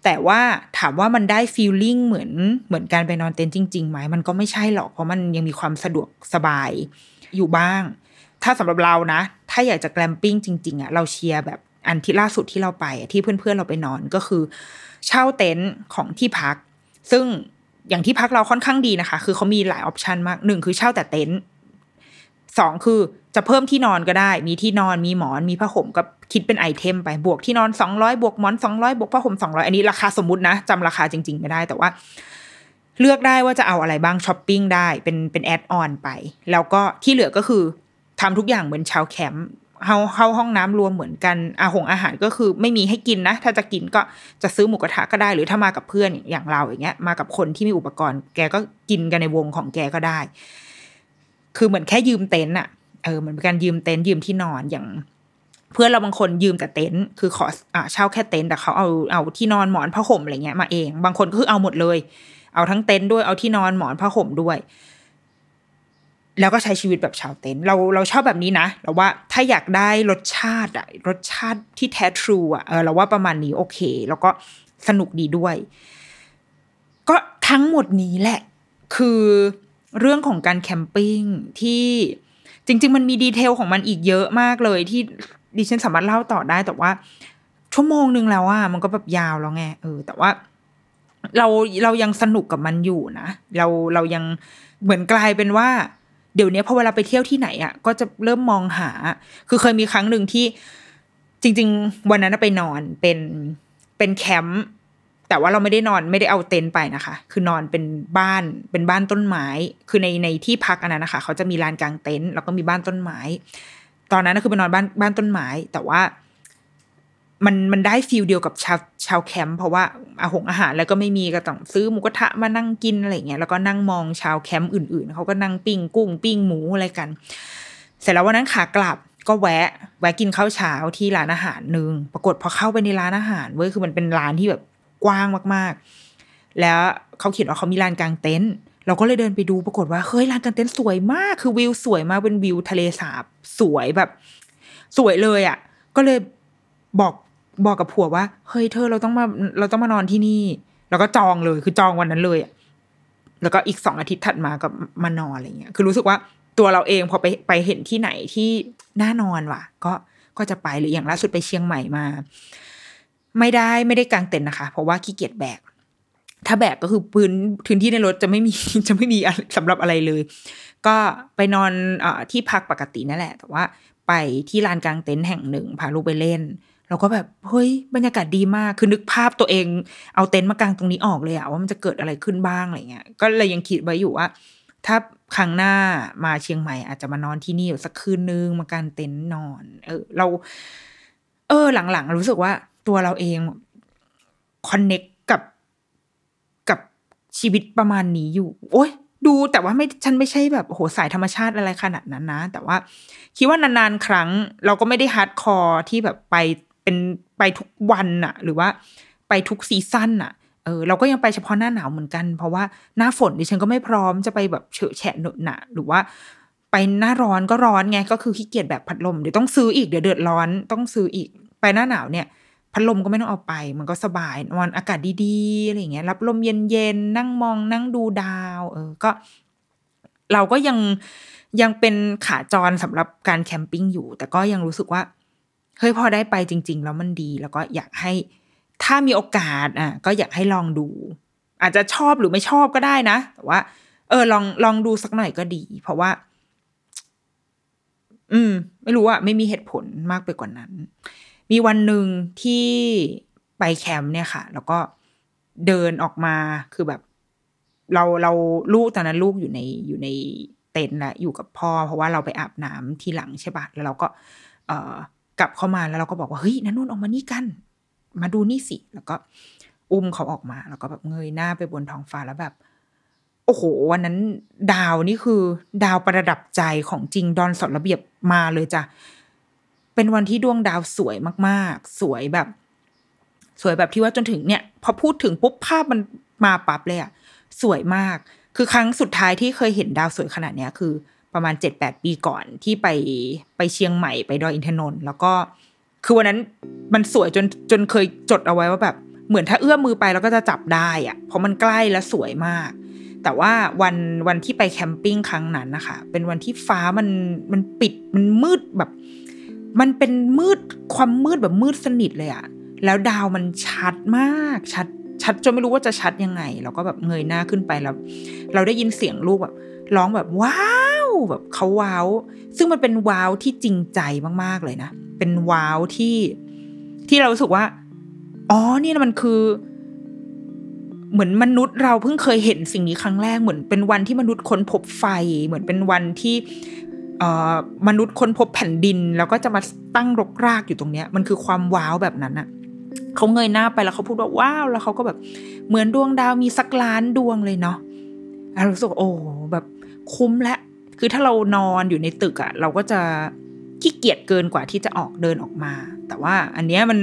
แต่ว่าถามว่ามันได้ feeling เหมือนเหมือนการไปนอนเต็นท์จริงๆไหมมันก็ไม่ใช่หรอกเพราะมันยังมีความสะดวกสบายอยู่บ้าง ถ้าสำหรับเรานะ ถ้าอยากจะ glamping จริง ๆอะเราเชียร์แบบอันที่ล่าสุดที่เราไปที่เพื่อนๆเราไปนอนก็คือ เช่าเต็นท์ของที่พัก ซึ่งอย่างที่พักเราค่อนข้างดีนะคะ คือเขามีหลาย option มากหนึ่งคือเช่าแต่เต็นท์ สองคือจะเพิ่มที่นอนก็ได้ มีที่นอนมีหมอนมีผ้าห่มก็คิดเป็น item ไปบวกที่นอนสองร้อยบวกหมอนสองร้อยบวกผ้าห่มสองร้อยอันนี้ราคาสมมตินะจำราคาจริง ๆ ไม่ได้แต่ว่า เลือกได้ว่าจะเอาอะไรบ้างช้อปปิ้งได้เป็นเป็น add-on ไป แล้วก็ที่เหลือก็คือทำทุกอย่างเหมือนชาวแคมป์เข้าเข้าห้องน้ำรวมเหมือนกันอาหงอาหารก็คือไม่มีให้กินนะ ถ้าจะกินก็จะซื้อหมูกระทะก็ได้ หรือถ้ามากับเพื่อนอย่างเราอย่างเงี้ย มากับคนที่มีอุปกรณ์ แกก็กินกันในวงของแกก็ได้ คือเหมือนแค่ยืมเต็นท์อะเออเหมือนเป็นการยืมเต็นท์ยืมที่นอนอย่าง เพื่อนเราบางคนยืมแต่เต็นท์คือขออ่าเช่าแค่เต็นท์แต่เขาเอาเอาที่นอนหมอนผ้าห่มอะไรเงี้ยมาเอง บางคนก็คือเอาหมดเลย เอาทั้งเต็นท์ด้วยเอาที่นอนหมอนผ้าห่มด้วย แล้วก็ใช้ชีวิตแบบชาวเต็นท์เราเราชอบแบบนี้นะเราว่าถ้าอยากได้รสชาติอะรสชาติที่แท้ทรูอะเออเราว่าประมาณนี้โอเค แล้วก็สนุกดีด้วย ก็ทั้งหมดนี้แหละ คือ เรื่องของการแคมปิ้งที่จริง ๆ มันมีดีเทลของมันอีกเยอะมากเลยที่ดิฉันสามารถเล่าต่อได้แต่ว่า ชั่วโมงหนึ่งแล้วอะมันก็แบบยาวแล้วไงเออ แต่ว่าเราเรายังสนุกกับมันอยู่นะเราเรายังเหมือนกลายเป็นว่า เดี๋ยวนี้พอเวลาไปเที่ยวที่ไหนอะ ก็จะเริ่มมองหา คือเคยมีครั้งหนึ่งที่จริง ๆ วันนั้นไปนอนเป็นเป็นแคมป์ แต่ว่าเราไม่ได้นอนไม่ได้เอาเต็นท์ไปนะคะ คือนอนเป็นบ้านเป็นบ้านต้นไม้ คือในในที่พักอันนั้นนะคะ เขาจะมีลานกลางเต็นท์แล้วก็มีบ้านต้นไม้ ตอนนั้นก็คือไปนอนบ้านบ้านต้นไม้ แต่ว่ามันมันได้ feel เดียวกับชาวชาวแคมป์เพราะว่าอาหงอาหารแล้วก็ไม่มีก็ต้องซื้อหมูกระทะมานั่งกินอะไรเงี้ยแล้วก็นั่งมองชาวแคมป์อื่นๆเขาก็นั่งปิ้งกุ้งปิ้งหมูอะไรกัน เสร็จแล้ววันนั้นขากลับก็แวะ แวะกินข้าวเช้าที่ร้านอาหารหนึ่งปรากฏพอเข้าไปในร้านอาหารเว้ยคือมันเป็นร้านที่แบบ กว้างมากๆ แล้วเขาเขียนว่าเขามีลานกลางเต็นท์เราก็เลยเดินไปดูปรากฏว่าเฮ้ยลานกลางเต็นท์สวยมาก คือวิวสวยมากเป็นวิวทะเลสาบสวยแบบ สวยเลยอะ่ะ ก็เลยบอกบอกกับผัวว่าเฮ้ยเธอเราต้องมาเราต้องมานอนที่นี่ แล้วก็จองเลยคือจองวันนั้นเลยแล้วก็อีกสองอาทิตย์ถัดมาก็มานอนอะไรเงี้ยคือรู้สึกว่าตัวเราเองพอไปไปเห็นที่ไหนที่น่านอนว่ะ ก็ก็จะไปหรืออย่างล่าสุดไปเชียงใหม่มา ไม่ได้ไม่ได้กางเต็นท์นะคะ เพราะว่าขี้เกียจแบก ถ้าแบกก็คือพื้นพื้นที่ในรถจะไม่มีจะไม่มีอะไรสำหรับอะไรเลย ก็ไปนอนเออที่พักปกตินั่นแหละ แต่ว่าไปที่ลานกลางเต็นท์แห่งหนึ่งพาลูกไปเล่นเราก็แบบเฮ้ยบรรยากาศดีมากคือนึกภาพตัวเองเอาเต็นท์มากางตรงนี้ออกเลยอะว่ามันจะเกิดอะไรขึ้นบ้างอะไรเงี้ยก็เลยยังคิดไว้อยู่ว่า ถ้าครั้งหน้ามาเชียงใหม่ อาจจะมานอนที่นี่สักคืนนึงมากางเต็นท์นอน เออ เรา เออ หลังๆรู้สึกว่า ตัวเราเอง connect กับกับชีวิตประมาณนี้อยู่ โอ้ยดูแต่ว่าไม่ฉันไม่ใช่แบบโหสายธรรมชาติอะไรขนาดนั้นนะ แต่ว่าคิดว่านานๆครั้ง เราก็ไม่ได้ hardcore ที่แบบไปเป็นไปทุกวันอะหรือว่าไปทุกซีซั่นอะเออเราก็ยังไปเฉพาะหน้าหนาวเหมือนกัน เพราะว่าหน้าฝนดิฉันก็ไม่พร้อมจะไปแบบเฉอะแฉะหนหนะหรือว่า ไปหน้าร้อนก็ร้อนไงก็คือขี้เกียจแบบพัดลมเดี๋ยวต้องซื้ออีกเดี๋ยวเดือดร้อนต้องซื้ออีกไปหน้าหนาวเนี่ย พัดลมก็ไม่ต้องเอาไป มันก็สบายวันอากาศดีๆอะไรเงี้ยรับลมเย็นๆนั่งมองนั่งดูดาว เออก็ เราก็ยังยังเป็นขาจรสำหรับการแคมปิ้งอยู่ แต่ก็ยังรู้สึกว่าเฮ้ยพอได้ไปจริง ๆ แล้วมันดี แล้วก็อยากให้ถ้ามีโอกาสอะก็อยากให้ลองดู อาจจะชอบหรือไม่ชอบก็ได้นะ แต่ว่า เออลองลองดูสักหน่อยก็ดี เพราะว่า อืม ไม่รู้อะไม่มีเหตุผลมากไปกว่านั้น มีวันหนึ่งที่ไปแคมป์เนี่ยค่ะ แล้วก็เดินออกมาคือแบบ เราเราลูกตอนนั้นลูกอยู่ในอยู่ในเต็นท์และอยู่กับพ่อ เพราะว่าเราไปอาบน้ำที่หลังใช่ปะแล้วเราก็ เอ่อกลับเข้ามาแล้วเราก็บอกว่าเฮ้ยนันนุ่นออกมานี่กัน มาดูนี่สิแล้วก็อุ้มเขาออกมา แล้วก็แบบเงยหน้าไปบนท้องฟ้าแล้วแบบ โอ้โห วันนั้นดาวนี่คือ ดาวประดับใจของจริงดอนสดระเบียบมาเลยจ้ะ เป็นวันที่ดวงดาวสวยมากๆ สวยแบบ สวยแบบที่ว่าจนถึงเนี่ย พอพูดถึงปุ๊บภาพมันมาปั๊บเลยอะสวยมาก คือครั้งสุดท้ายที่เคยเห็นดาวสวยขนาดเนี้ยคือประมาณเจ็ดแปดปีก่อนที่ไปไปเชียงใหม่ไปดอยอินทนนท์แล้วก็ คือวันนั้นมันสวยจนจนเคยจดเอาไว้ว่าแบบ เหมือนถ้าเอื้อมมือไปแล้วก็จะจับได้อะเพราะมันใกล้และสวยมาก แต่ว่าวันวันที่ไปแคมปิ้งครั้งนั้นนะคะเป็นวันที่ฟ้ามันมันปิดมันมืดแบบ มันเป็นมืดความมืดแบบมืดสนิทเลยอะแล้วดาวมันชัดมากชัดชัดจนไม่รู้ว่าจะชัดยังไง เราก็แบบเงยหน้าขึ้นไปแล้ว เราได้ยินเสียงลูกแบบ ร้องแบบว้าวแบบเขาว้าว ซึ่งมันเป็นว้าวที่จริงใจมากๆเลยนะ เป็นว้าวที่ที่เราสึกว่า อ๋อนี่มันคือ เหมือนมนุษย์เราเพิ่งเคยเห็นสิ่งนี้ครั้งแรกเหมือนเป็นวันที่มนุษย์ค้นพบไฟ เหมือนเป็นวันที่ มนุษย์ค้นพบแผ่นดิน แล้วก็จะมาตั้งรกรากอยู่ตรงเนี้ย มันคือความว้าวแบบนั้นอะเขาเงยหน้าไปแล้วเขาพูดว่าว้าวแล้วเขาก็แบบเหมือนดวงดาวมีสักล้านดวงเลยเนาะเรารู้สึกโอ้แบบคุ้มและคือถ้าเรานอนอยู่ในตึกอะเราก็จะขี้เกียจเกินกว่าที่จะออกเดินออกมา แต่ว่าอันเนี้ยมัน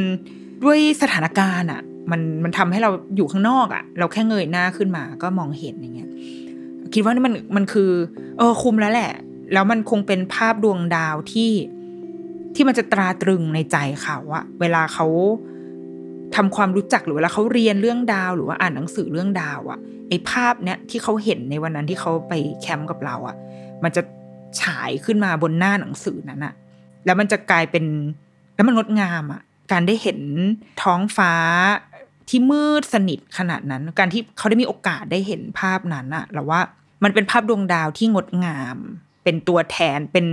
ด้วยสถานการณ์อะมันมันทำให้เราอยู่ข้างนอกอะเราแค่เงยหน้าขึ้นมาก็มองเห็นอย่างเงี้ยคิดว่านี่มันมันคือเออคุ้มแล้วแหละ แล้วมันคงเป็นภาพดวงดาวที่ที่มันจะตราตรึงในใจเขาอะเวลาเขาทำความรู้จักหรือเวลาเขาเรียนเรื่องดาว หรือว่าอ่านหนังสือเรื่องดาวอะไอภาพเนี้ยที่เขาเห็นในวันนั้นที่เขาไปแคมป์กับเราอะมันจะฉายขึ้นมาบนหน้าหนังสือนั้นอะแล้วมันจะกลายเป็นแล้วมันงดงามอะการได้เห็นท้องฟ้าที่มืดสนิทขนาดนั้น การที่เขาได้มีโอกาสได้เห็นภาพนั้นอะเราว่ามันเป็นภาพดวงดาวที่งดงาม เป็นตัวแทนเป็น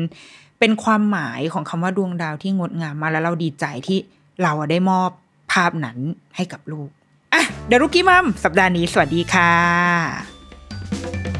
เป็นความหมายของคำว่าดวงดาวที่งดงามมาแล้วเราดีใจที่เราได้มอบภาพนั้นให้กับลูกอะเดรุกี้มัมสัปดาห์นี้สวัสดีค่ะ